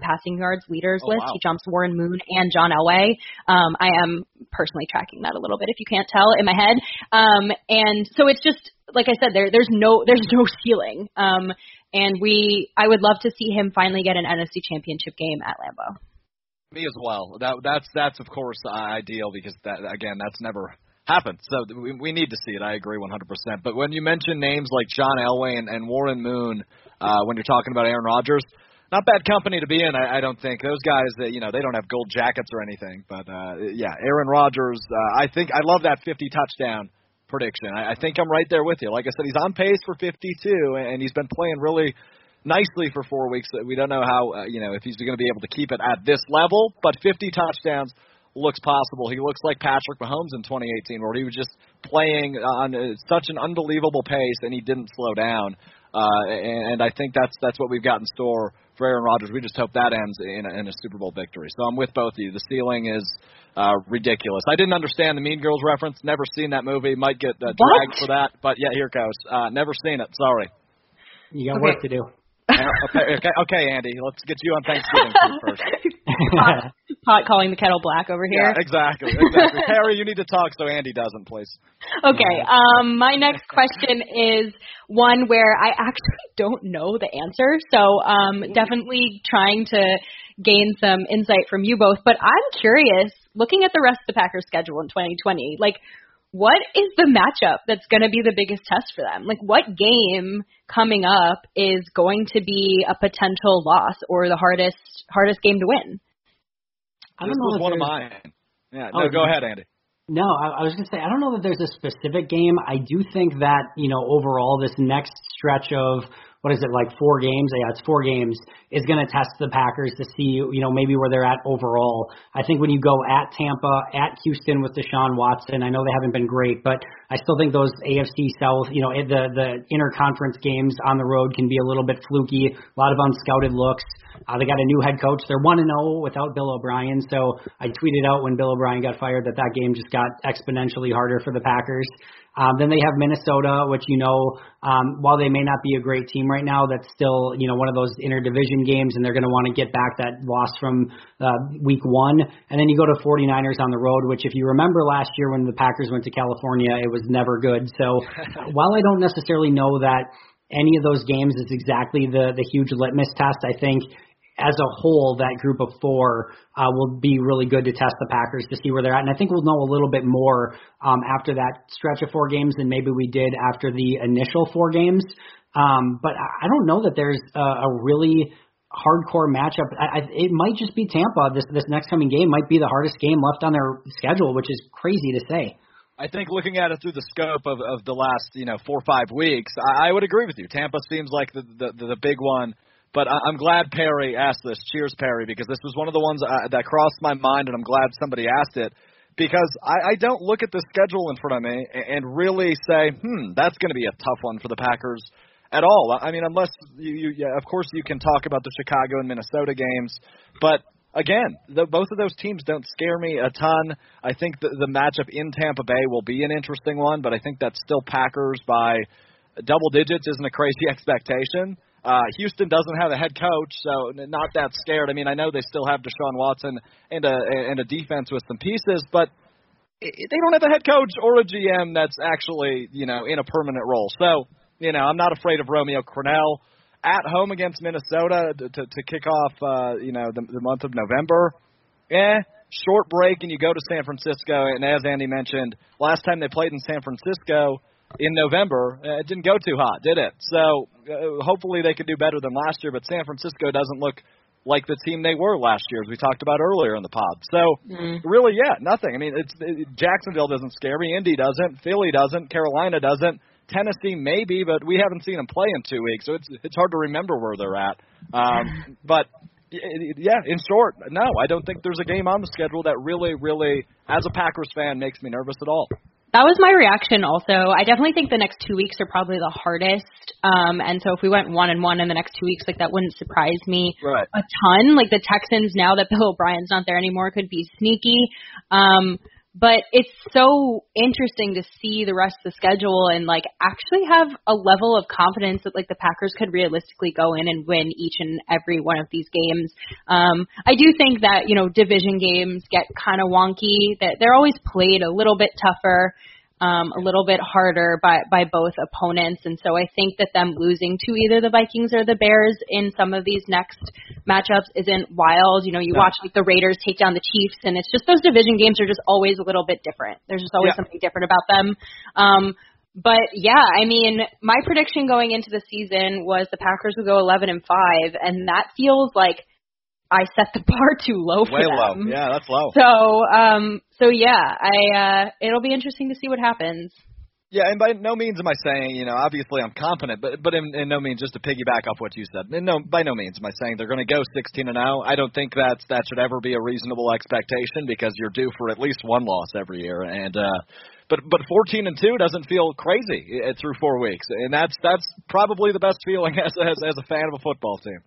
Speaker 5: passing yards leaders
Speaker 4: Oh,
Speaker 5: list.
Speaker 4: wow.
Speaker 5: He jumps Warren Moon and John Elway. Um, I am personally tracking that a little bit, if you can't tell, in my head. Um, and so it's just like I said, there there's no there's no ceiling. Um, and we I would love to see him finally get an NFC Championship game at Lambeau.
Speaker 4: Me as well. That that's that's of course ideal because that again that's never happened. So we, we need to see it. I agree 100%. But when you mention names like John Elway and, and Warren Moon, uh, when you're talking about Aaron Rodgers, not bad company to be in. I, I don't think those guys that you know they don't have gold jackets or anything. But uh, yeah, Aaron Rodgers. Uh, I think I love that 50 touchdown prediction. I, I think I'm right there with you. Like I said, he's on pace for 52, and he's been playing really nicely for four weeks. We don't know how, uh, you know, if he's going to be able to keep it at this level, but 50 touchdowns looks possible. He looks like Patrick Mahomes in 2018, where he was just playing on uh, such an unbelievable pace and he didn't slow down. Uh, and and I think that's that's what we've got in store for Aaron Rodgers. We just hope that ends in a, in a Super Bowl victory. So I'm with both of you. The ceiling is uh, ridiculous. I didn't understand the Mean Girls reference. Never seen that movie. Might get uh, dragged for that, but yeah, here it goes. Uh, never seen it. Sorry.
Speaker 1: You got
Speaker 5: Okay.
Speaker 1: work to do.
Speaker 4: Uh, okay, okay, okay, Andy. Let's get you on Thanksgiving first.
Speaker 5: Pot, pot calling the kettle black over here.
Speaker 4: Yeah, exactly, exactly. Harry, you need to talk so Andy doesn't, please.
Speaker 5: Okay. Um, my next question is one where I actually don't know the answer, so um, definitely trying to gain some insight from you both. But I'm curious, looking at the rest of the Packers' schedule in 2020, like what is the matchup that's going to be the biggest test for them? Like, what game coming up is going to be a potential loss or the hardest hardest game to win?
Speaker 1: I don't
Speaker 4: this
Speaker 1: know
Speaker 4: was one of mine. Yeah,
Speaker 1: Oh,
Speaker 4: no, go ahead, Andy.
Speaker 1: No, I, I was gonna say I don't know that there's a specific game. I do think that you know overall this next stretch of what is it like four games? Yeah, it's four games is going to test the Packers to see you know maybe where they're at overall. I think when you go at Tampa, at Houston with Deshaun Watson, I know they haven't been great, but I still think those AFC South, you know, the the interconference games on the road can be a little bit fluky. A lot of unscouted looks. Uh, they got a new head coach. They're one and zero without Bill O'Brien. So I tweeted out when Bill O'Brien got fired that that game just got exponentially harder for the Packers. Um, then they have Minnesota, which you know, um, while they may not be a great team right now, that's still you know one of those interdivision games, and they're going to want to get back that loss from uh, week one. And then you go to 49ers on the road, which if you remember last year when the Packers went to California, it was never good. So while I don't necessarily know that any of those games is exactly the the huge litmus test, I think as a whole, that group of four uh, will be really good to test the Packers to see where they're at. And I think we'll know a little bit more um, after that stretch of four games than maybe we did after the initial four games. Um, but I don't know that there's a, a really hardcore matchup. I, I, it might just be Tampa. This this next coming game might be the hardest game left on their schedule, which is crazy to say.
Speaker 4: I think looking at it through the scope of, of the last, you know, four or five weeks, I, I would agree with you. Tampa seems like the, the, the big one. But I, I'm glad Perry asked this. Cheers, Perry, because this was one of the ones uh, that crossed my mind, and I'm glad somebody asked it. Because I, I don't look at the schedule in front of me and, and really say, hmm, that's going to be a tough one for the Packers at all. I mean, unless you, you yeah, of course, you can talk about the Chicago and Minnesota games, but again, the, both of those teams don't scare me a ton. I think the, the matchup in Tampa Bay will be an interesting one, but I think that's still Packers by double digits isn't a crazy expectation. Uh, Houston doesn't have a head coach, so not that scared. I mean, I know they still have Deshaun Watson and a and a defense with some pieces, but they don't have a head coach or a GM that's actually you know in a permanent role. So you know, I'm not afraid of Romeo Crennel at home against Minnesota to to, kick off uh, you know the, the month of November. Eh, short break and you go to San Francisco. And as Andy mentioned, last time they played in San Francisco in November, uh, it didn't go too hot, did it? So uh, hopefully they can do better than last year. But San Francisco doesn't look like the team they were last year, as we talked about earlier in the pod. So
Speaker 5: Mm.
Speaker 4: really, yeah, nothing. I mean, it's it, Jacksonville doesn't scare me. Indy doesn't. Philly doesn't. Carolina doesn't. Tennessee maybe, but we haven't seen them play in two weeks, so it's it's hard to remember where they're at. Um, but yeah, in short, no, I don't think there's a game on the schedule that really, really, as a Packers fan, makes me nervous at all.
Speaker 5: That was my reaction also. I definitely think the next two weeks are probably the hardest. Um, and so if we went one and one in the next two weeks, like that wouldn't surprise me
Speaker 4: Right.
Speaker 5: a ton. Like the Texans, now that Bill O'Brien's not there anymore, could be sneaky. Um, but it's so interesting to see the rest of the schedule and like actually have a level of confidence that like the Packers could realistically go in and win each and every one of these games. Um, I do think that you know division games get kind of wonky. That they're always played a little bit tougher um, a little bit harder by by both opponents, and so I think that them losing to either the Vikings or the Bears in some of these next matchups isn't wild. You know, you watch like the Raiders take down the Chiefs, and it's just those division games are just always a little bit different. There's just always yeah. something different about them. Um, but yeah, I mean, my prediction going into the season was the Packers would go 11 and 5, and that feels like I set the bar too low for them.
Speaker 4: Way
Speaker 5: them.
Speaker 4: low. Yeah, that's low.
Speaker 5: So, um, so yeah, I uh, it'll be interesting to see what happens.
Speaker 4: Yeah, and by no means am I saying, you know, obviously I'm confident, but but in, in no means just to piggyback off what you said. No, by no means am I saying they're going to go 16 and 0. I don't think that's that should ever be a reasonable expectation because you're due for at least one loss every year, and uh, but but 14 and 2 doesn't feel crazy uh, through four weeks, and that's that's probably the best feeling as as, as a fan of a football team.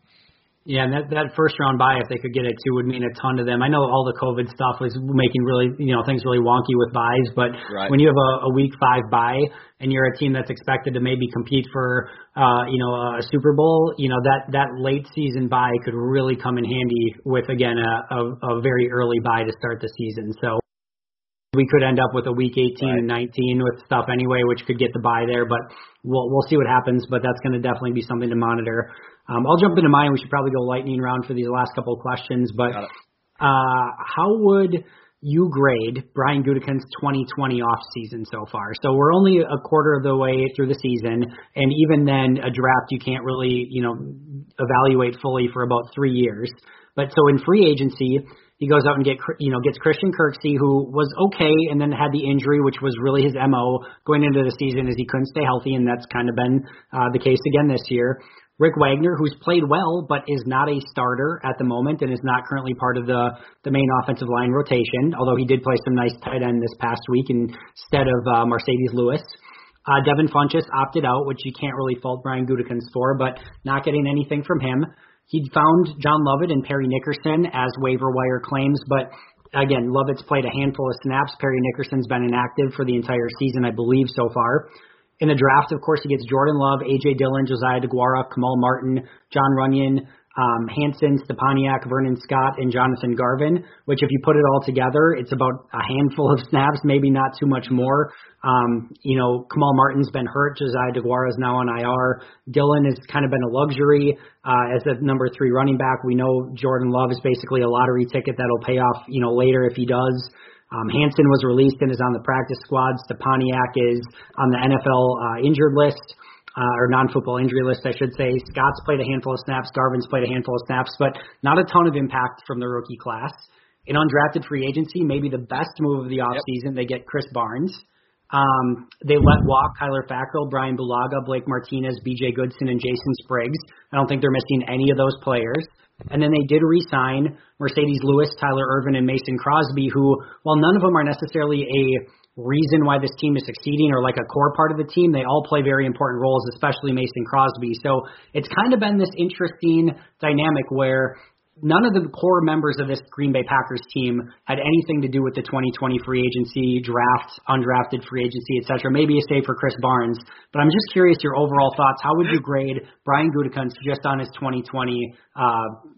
Speaker 1: Yeah, and that that first round bye, if they could get it too, would mean a ton to them. I know all the COVID stuff was making really, you know, things really wonky with buys, but
Speaker 4: right.
Speaker 1: when you have a, a week five bye and you're a team that's expected to maybe compete for, uh, you know, a Super Bowl, you know, that that late season bye could really come in handy with again a, a, a very early bye to start the season. So we could end up with a week 18 right. and 19 with stuff anyway, which could get the bye there, but we'll we'll see what happens. But that's going to definitely be something to monitor. Um, I'll jump into mine. We should probably go lightning round for these last couple of questions. But uh, how would you grade Brian Gutekunst's 2020 off season so far? So we're only a quarter of the way through the season, and even then, a draft you can't really you know evaluate fully for about three years. But so in free agency, he goes out and get you know gets Christian Kirksey, who was okay, and then had the injury, which was really his mo going into the season, as he couldn't stay healthy, and that's kind of been uh, the case again this year. Rick Wagner, who's played well but is not a starter at the moment and is not currently part of the the main offensive line rotation, although he did play some nice tight end this past week instead of uh, Marcedes Lewis. Uh, Devin Funchess opted out, which you can't really fault Brian Gutekunst for, but not getting anything from him. He'd found John Lovett and Parry Nickerson as waiver wire claims, but again, Lovett's played a handful of snaps. Parry Nickerson's been inactive for the entire season, I believe, so far. In the draft, of course, he gets Jordan Love, A.J. Dillon, Josiah DeGuara, Kamal Martin, Jon Runyan, um, Hanson, Stepaniak, Vernon Scott, and Jonathan Garvin, which if you put it all together, it's about a handful of snaps, maybe not too much more. Um, you know, Kamal Martin's been hurt. Josiah DeGuara is now on IR. Dillon has kind of been a luxury uh, as a number three running back. We know Jordan Love is basically a lottery ticket that'll pay off, you know, later if he does. Um, Hanson was released and is on the practice squad. Stepaniak is on the NFL uh, injured list. Uh, or non-football injury list, I should say. Scott's played a handful of snaps. Garvin's played a handful of snaps, but not a ton of impact from the rookie class. In undrafted free agency, maybe the best move of the offseason, yep. they get Krys Barnes. Um, they let walk Kyler Fackrell, Bryan Bulaga, Blake Martinez, B.J. Goodson, and Jason Spriggs. I don't think they're missing any of those players. And then they did re-sign Marcedes Lewis, Tyler Ervin, and Mason Crosby, who, while none of them are necessarily a reason why this team is succeeding or like a core part of the team, they all play very important roles, especially Mason Crosby. So it's kind of been this interesting dynamic where none of the core members of this Green Bay Packers team had anything to do with the 2020 free agency draft, undrafted free agency, etc. Maybe a save for Krys Barnes, but I'm just curious your overall thoughts. How would you grade Brian Gutekunst just on his 2020 uh,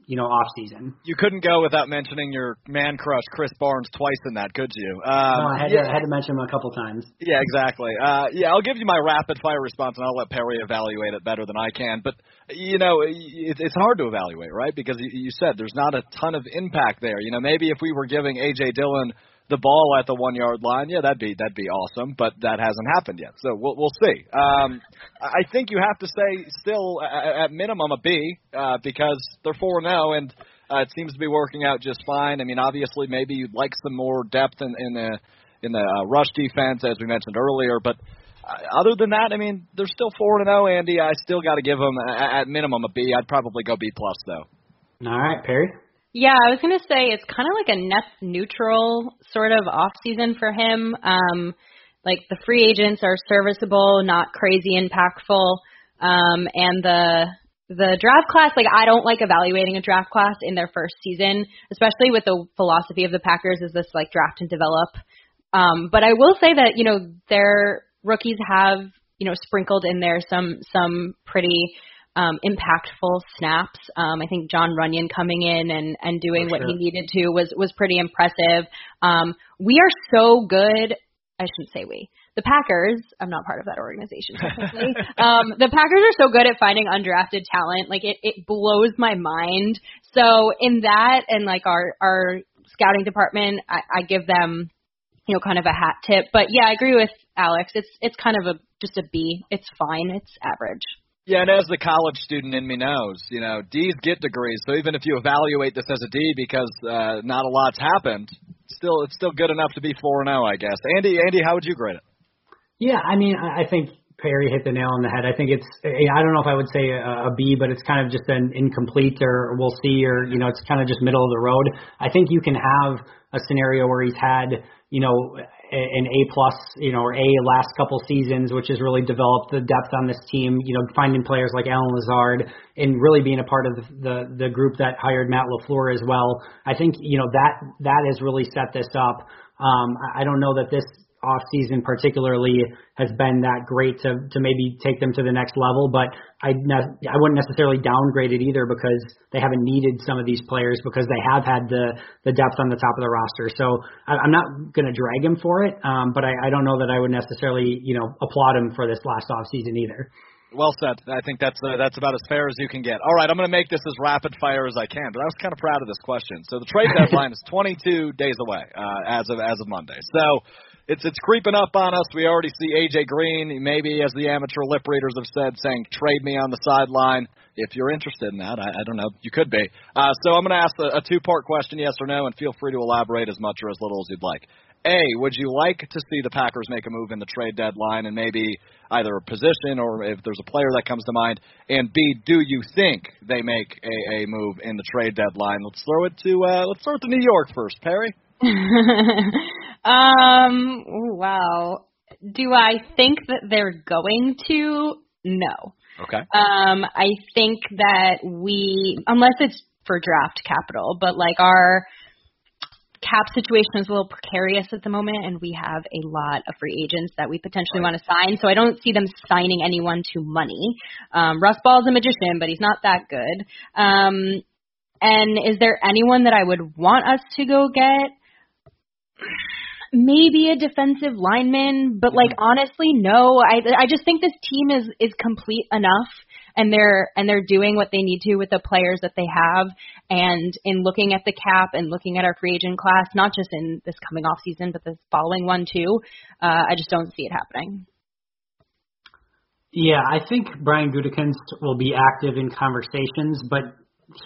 Speaker 1: you know, off season.
Speaker 4: You couldn't go without mentioning your man crush, Krys Barnes, twice in that, could you?
Speaker 1: Um, no, I had, yeah. to, I had to mention him a couple times.
Speaker 4: Yeah, exactly. Uh, yeah, I'll give you my rapid fire response, and I'll let Perry evaluate it better than I can. But you know, it, it's hard to evaluate, right? Because you, you said there's not a ton of impact there. You know, maybe if we were giving AJ Dillon the ball at the one yard line, yeah, that'd be that'd be awesome. But that hasn't happened yet, so we'll we'll see. Um, I think you have to say still at, minimum a B uh, because they're four zero and uh, it seems to be working out just fine. I mean, obviously maybe you'd like some more depth in, in the in the uh, rush defense as we mentioned earlier, but. Uh, other than that, I mean, they're still four and zero. Andy, I still got to give them at minimum a B. I'd probably go B plus though.
Speaker 1: All right, Perry.
Speaker 5: Yeah, I was gonna say it's kind of like a net neutral sort of off season for him. Um, like the free agents are serviceable, not crazy impactful, um, and the the draft class. Like I don't like evaluating a draft class in their first season, especially with the philosophy of the Packers is this like draft and develop Um, but I will say that you know their rookies have you know sprinkled in there some some pretty um, impactful snaps. Um, I think Jon Runyan coming in and and doing
Speaker 1: For
Speaker 5: what
Speaker 1: sure.
Speaker 5: he needed to was was pretty impressive. Um, we are so good. I shouldn't say we. The Packers. I'm not part of that organization technically. um, the Packers are so good at finding undrafted talent. Like it, it blows my mind. So in that and like our our scouting department, I, I give them you know kind of a hat tip. But yeah, I agree with Alex. It's it's kind of a just a B. It's fine. It's average.
Speaker 4: Yeah, and as the college student in me knows, you know, D's get degrees. So even if you evaluate this as a D because uh, not a lot's happened, still it's still good enough to be four and zero, I guess. Andy, Andy, how would you grade it?
Speaker 1: Yeah, I mean, I think Perry hit the nail on the head. I think it's, I don't know if I would say a, a B, but it's kind of just an incomplete or we'll see, or, you know, it's kind of just middle of the road. I think you can have a scenario where he's had, you know, an A plus, you know, or A last couple seasons, which has really developed the depth on this team, you know, finding players like Allen Lazard and really being a part of the, the, the group that hired Matt LaFleur as well. I think, you know, that, that has really set this up. Um, I I don't know that this off season particularly has been that great to to maybe take them to the next level. But I ne- I wouldn't necessarily downgrade it either because they haven't needed some of these players because they have had the the depth on the top of the roster. So I, I'm not going to drag him for it, um, but I, I don't know that I would necessarily you know applaud him for this last off season either.
Speaker 4: Well said. I think that's uh, that's about as fair as you can get. All right, I'm going to make this as rapid fire as I can, but I was kind of proud of this question. So the trade deadline is 22 days away uh, as of as of Monday. So it's it's creeping up on us. We already see AJ Green, maybe as the amateur lip readers have said, saying trade me on the sideline. If you're interested in that, I, I don't know. You could be. Uh, so I'm going to ask a, a two-part question, yes or no, and feel free to elaborate as much or as little as you'd like. A, would you like to see the Packers make a move in the trade deadline and maybe either a position or if there's a player that comes to mind? And B, do you think they make a, a move in the trade deadline? Let's throw it to uh, let's throw it to New York first, Perry.
Speaker 5: um, wow. Do I think that they're going to? No.
Speaker 4: Okay.
Speaker 5: Um, I think that we, unless it's for draft capital, but like our cap situation is a little precarious at the moment, and we have a lot of free agents that we potentially want to sign. So I don't see them signing anyone to money. Um, Russ is a magician, but he's not that good. Um, and is there anyone that I would want us to go get? Maybe a defensive lineman, but like honestly, no. I I just think this team is is complete enough and they're and they're doing what they need to with the players that they have and in looking at the cap and looking at our free agent class, not just in this coming off season, but the following one too. Uh I just don't see it happening.
Speaker 1: Yeah, I think Brian Gutekunst will be active in conversations, but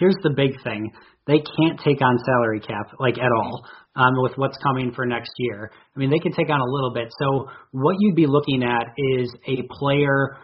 Speaker 1: here's the big thing: they can't take on salary cap like at all um, with what's coming for next year. I mean, they can take on a little bit. So what you'd be looking at is a player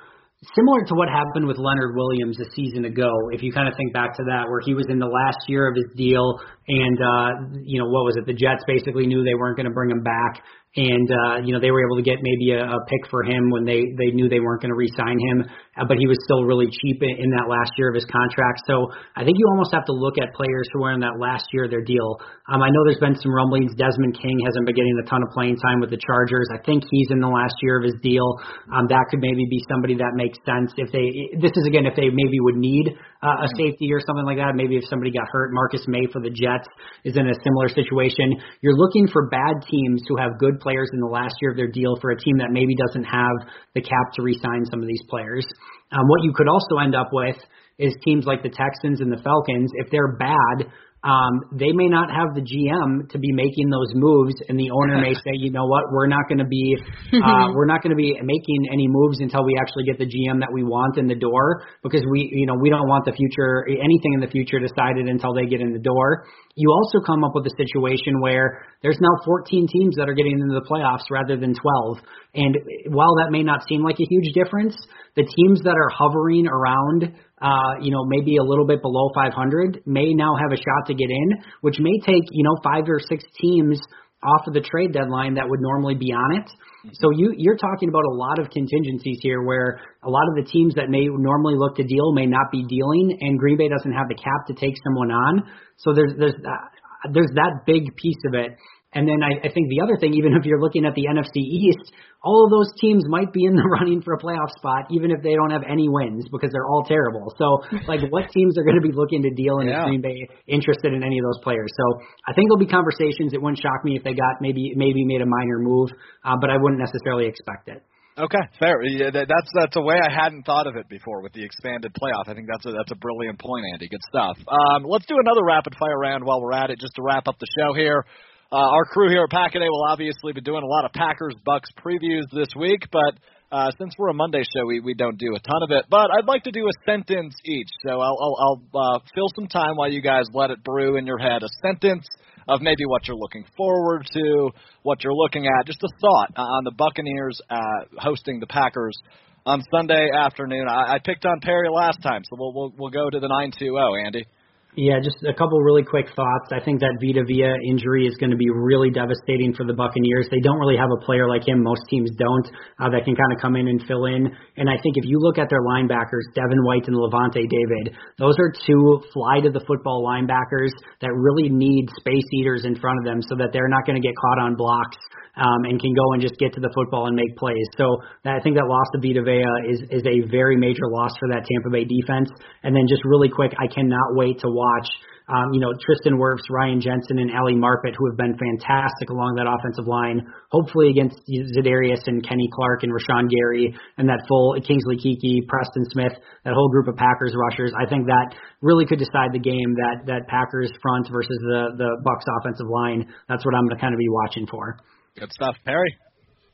Speaker 1: similar to what happened with Leonard Williams a season ago. If you kind of think back to that, where he was in the last year of his deal, and uh, you know what was it? The Jets basically knew they weren't going to bring him back, and uh, you know they were able to get maybe a, a pick for him when they they knew they weren't going to re-sign him, but he was still really cheap in, in that last year of his contract. So I think you almost have to look at players who are in that last year of their deal. Um, I know there's been some rumblings. Desmond King hasn't been getting a ton of playing time with the Chargers. I think he's in the last year of his deal. Um, that could maybe be somebody that makes sense if they. This is again if they maybe would need uh, a safety or something like that. Maybe if somebody got hurt, Marcus Maye for the Jets is in a similar situation. You're looking for bad teams who have good players in the last year of their deal for a team that maybe doesn't have the cap to re-sign some of these players. Um, what you could also end up with is teams like the Texans and the Falcons. If they're bad, um, they may not have the GM to be making those moves, and the owner may say, you know what, we're not going to be, uh, we're not going to be making any moves until we actually get the GM that we want in the door, because we, you know, we don't want the future, anything in the future decided until they get in the door. You also come up with a situation where there's now 14 teams that are getting into the playoffs rather than 12, and while that may not seem like a huge difference, the teams that are hovering around uh, you know, maybe a little bit below 500 may now have a shot to get in, which may take, you know, five or six teams off of the trade deadline that would normally be on it. So you you're talking about a lot of contingencies here where a lot of the teams that may normally look to deal may not be dealing and Green Bay doesn't have the cap to take someone on. So there's there's uh, there's that big piece of it. And then I, I think the other thing, even if you're looking at the NFC East, all of those teams might be in the running for a playoff spot, even if they don't have any wins because they're all terrible. So, like, what teams are going to be looking to deal in yeah. Green Bay interested in any of those players? So, I think there'll be conversations. It wouldn't shock me if they got maybe maybe made a minor move, uh, but I wouldn't necessarily expect it.
Speaker 4: Okay, fair. Yeah, that's that's a way I hadn't thought of it before with the expanded playoff. I think that's a that's a brilliant point, Andy. Good stuff. Um, let's do another rapid fire round while we're at it, just to wrap up the show here. Uh, our crew here at Packaday will obviously be doing a lot of Packers Bucks previews this week, but uh, since we're a Monday show, we, we don't do a ton of it. But I'd like to do a sentence each, so I'll I'll, I'll uh, fill some time while you guys let it brew in your head. A sentence of maybe what you're looking forward to, what you're looking at, just a thought on the Buccaneers uh, hosting the Packers on Sunday afternoon. I, I picked on Perry last time, so we'll we'll, we'll go to the nine two zero, Andy.
Speaker 1: Yeah, just a couple really quick thoughts. I think that Vita Vea injury is going to be really devastating for the Buccaneers. They don't really have a player like him. Most teams don't uh, that can kind of come in and fill in. And I think if you look at their linebackers, Devin White and Lavonte David, those are two fly to the football linebackers that really need space eaters in front of them so that they're not going to get caught on blocks um, and can go and just get to the football and make plays. So I think that loss to Vita Vea is is a very major loss for that Tampa Bay defense. And then just really quick, I cannot wait to watch. Um, you know, Tristan Wirfs, Ryan Jensen, and Ali Marpet, who have been fantastic along that offensive line, hopefully against Za'Darius and Kenny Clark and Rashan Gary and that full Kingsley Keke, Preston Smith, that whole group of Packers rushers. I think that really could decide the game, that, that Packers front versus the, the Bucks offensive line. That's what I'm going to kind of be watching for.
Speaker 4: Good stuff, Perry.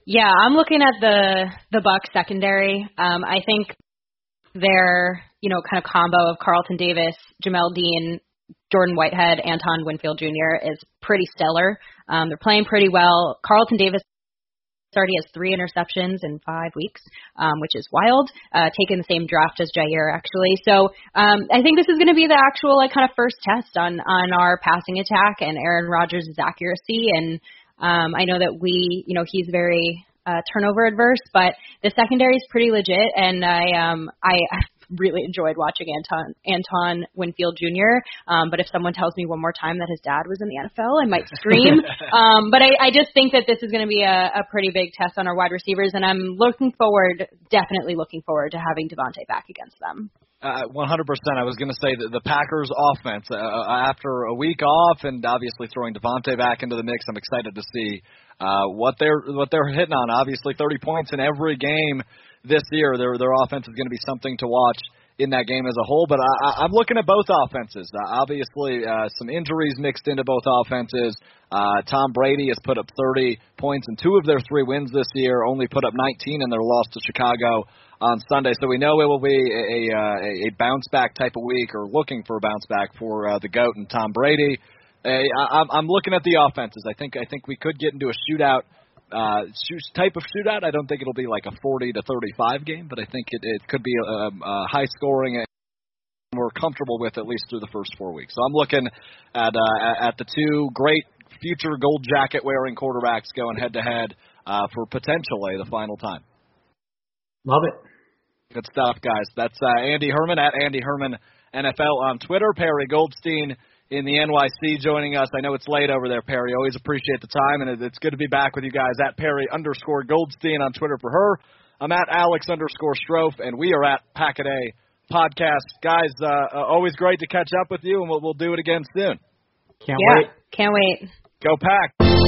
Speaker 5: Yeah, I'm looking at the the Buck secondary. Um, I think their you know kind of combo of Carlton Davis, Jamel Dean, Jordan Whitehead, Antoine Winfield Jr. is pretty stellar. Um, they're playing pretty well. Carlton Davis already has three interceptions in five weeks, um, which is wild. Uh, taking the same draft as Jaire actually. So um, I think this is going to be the actual like kind of first test on on our passing attack and Aaron Rodgers' accuracy and um, I know that we, you know, he's very uh, turnover adverse, but the secondary is pretty legit, and I um I really enjoyed watching Antoine Antoine Winfield Jr. Um, but if someone tells me one more time that his dad was in the NFL, I might scream. um, but I, I just think that this is going to be a, a pretty big test on our wide receivers, and I'm looking forward, definitely looking forward to having Davante back against them.
Speaker 4: Uh, 100%. I was going to say that the Packers offense, uh, uh, after a week off and obviously throwing Davante back into the mix, I'm excited to see uh, what they're what they're hitting on. Obviously, 30 points in every game this year. Their their offense is going to be something to watch in that game as a whole. But I, I'm looking at both offenses. Uh, obviously, uh, some injuries mixed into both offenses. Uh, Tom Brady has put up 30 points in two of their three wins this year. Only put up 19 in their loss to Chicago on Sunday. So we know it will be a, a, uh, a bounce back type of week, or looking for a bounce back for uh, the goat and Tom Brady. Uh, I, I'm looking at the offenses. I think I think we could get into a shootout uh, type of shootout. I don't think it'll be like a 40 to 35 game, but I think it, it could be a, a high scoring and we're comfortable with at least through the first four weeks. So I'm looking at uh, at the two great future gold jacket wearing quarterbacks going head to head for potentially the final time.
Speaker 1: Love it.
Speaker 4: Good stuff, guys. That's uh, Andy Herman at Andy Herman NFL on Twitter. Perry Goldstein in the NYC joining us. I know it's late over there, Perry. Always appreciate the time, and it's good to be back with you guys at Perry underscore Goldstein on Twitter for her. I'm at Alex underscore Strofe, and we are at Packaday Podcast. Guys, uh, uh, always great to catch up with you, and we'll, we'll do it again soon.
Speaker 1: Can't
Speaker 5: yeah,
Speaker 1: wait.
Speaker 5: Can't wait.
Speaker 4: Go Pack.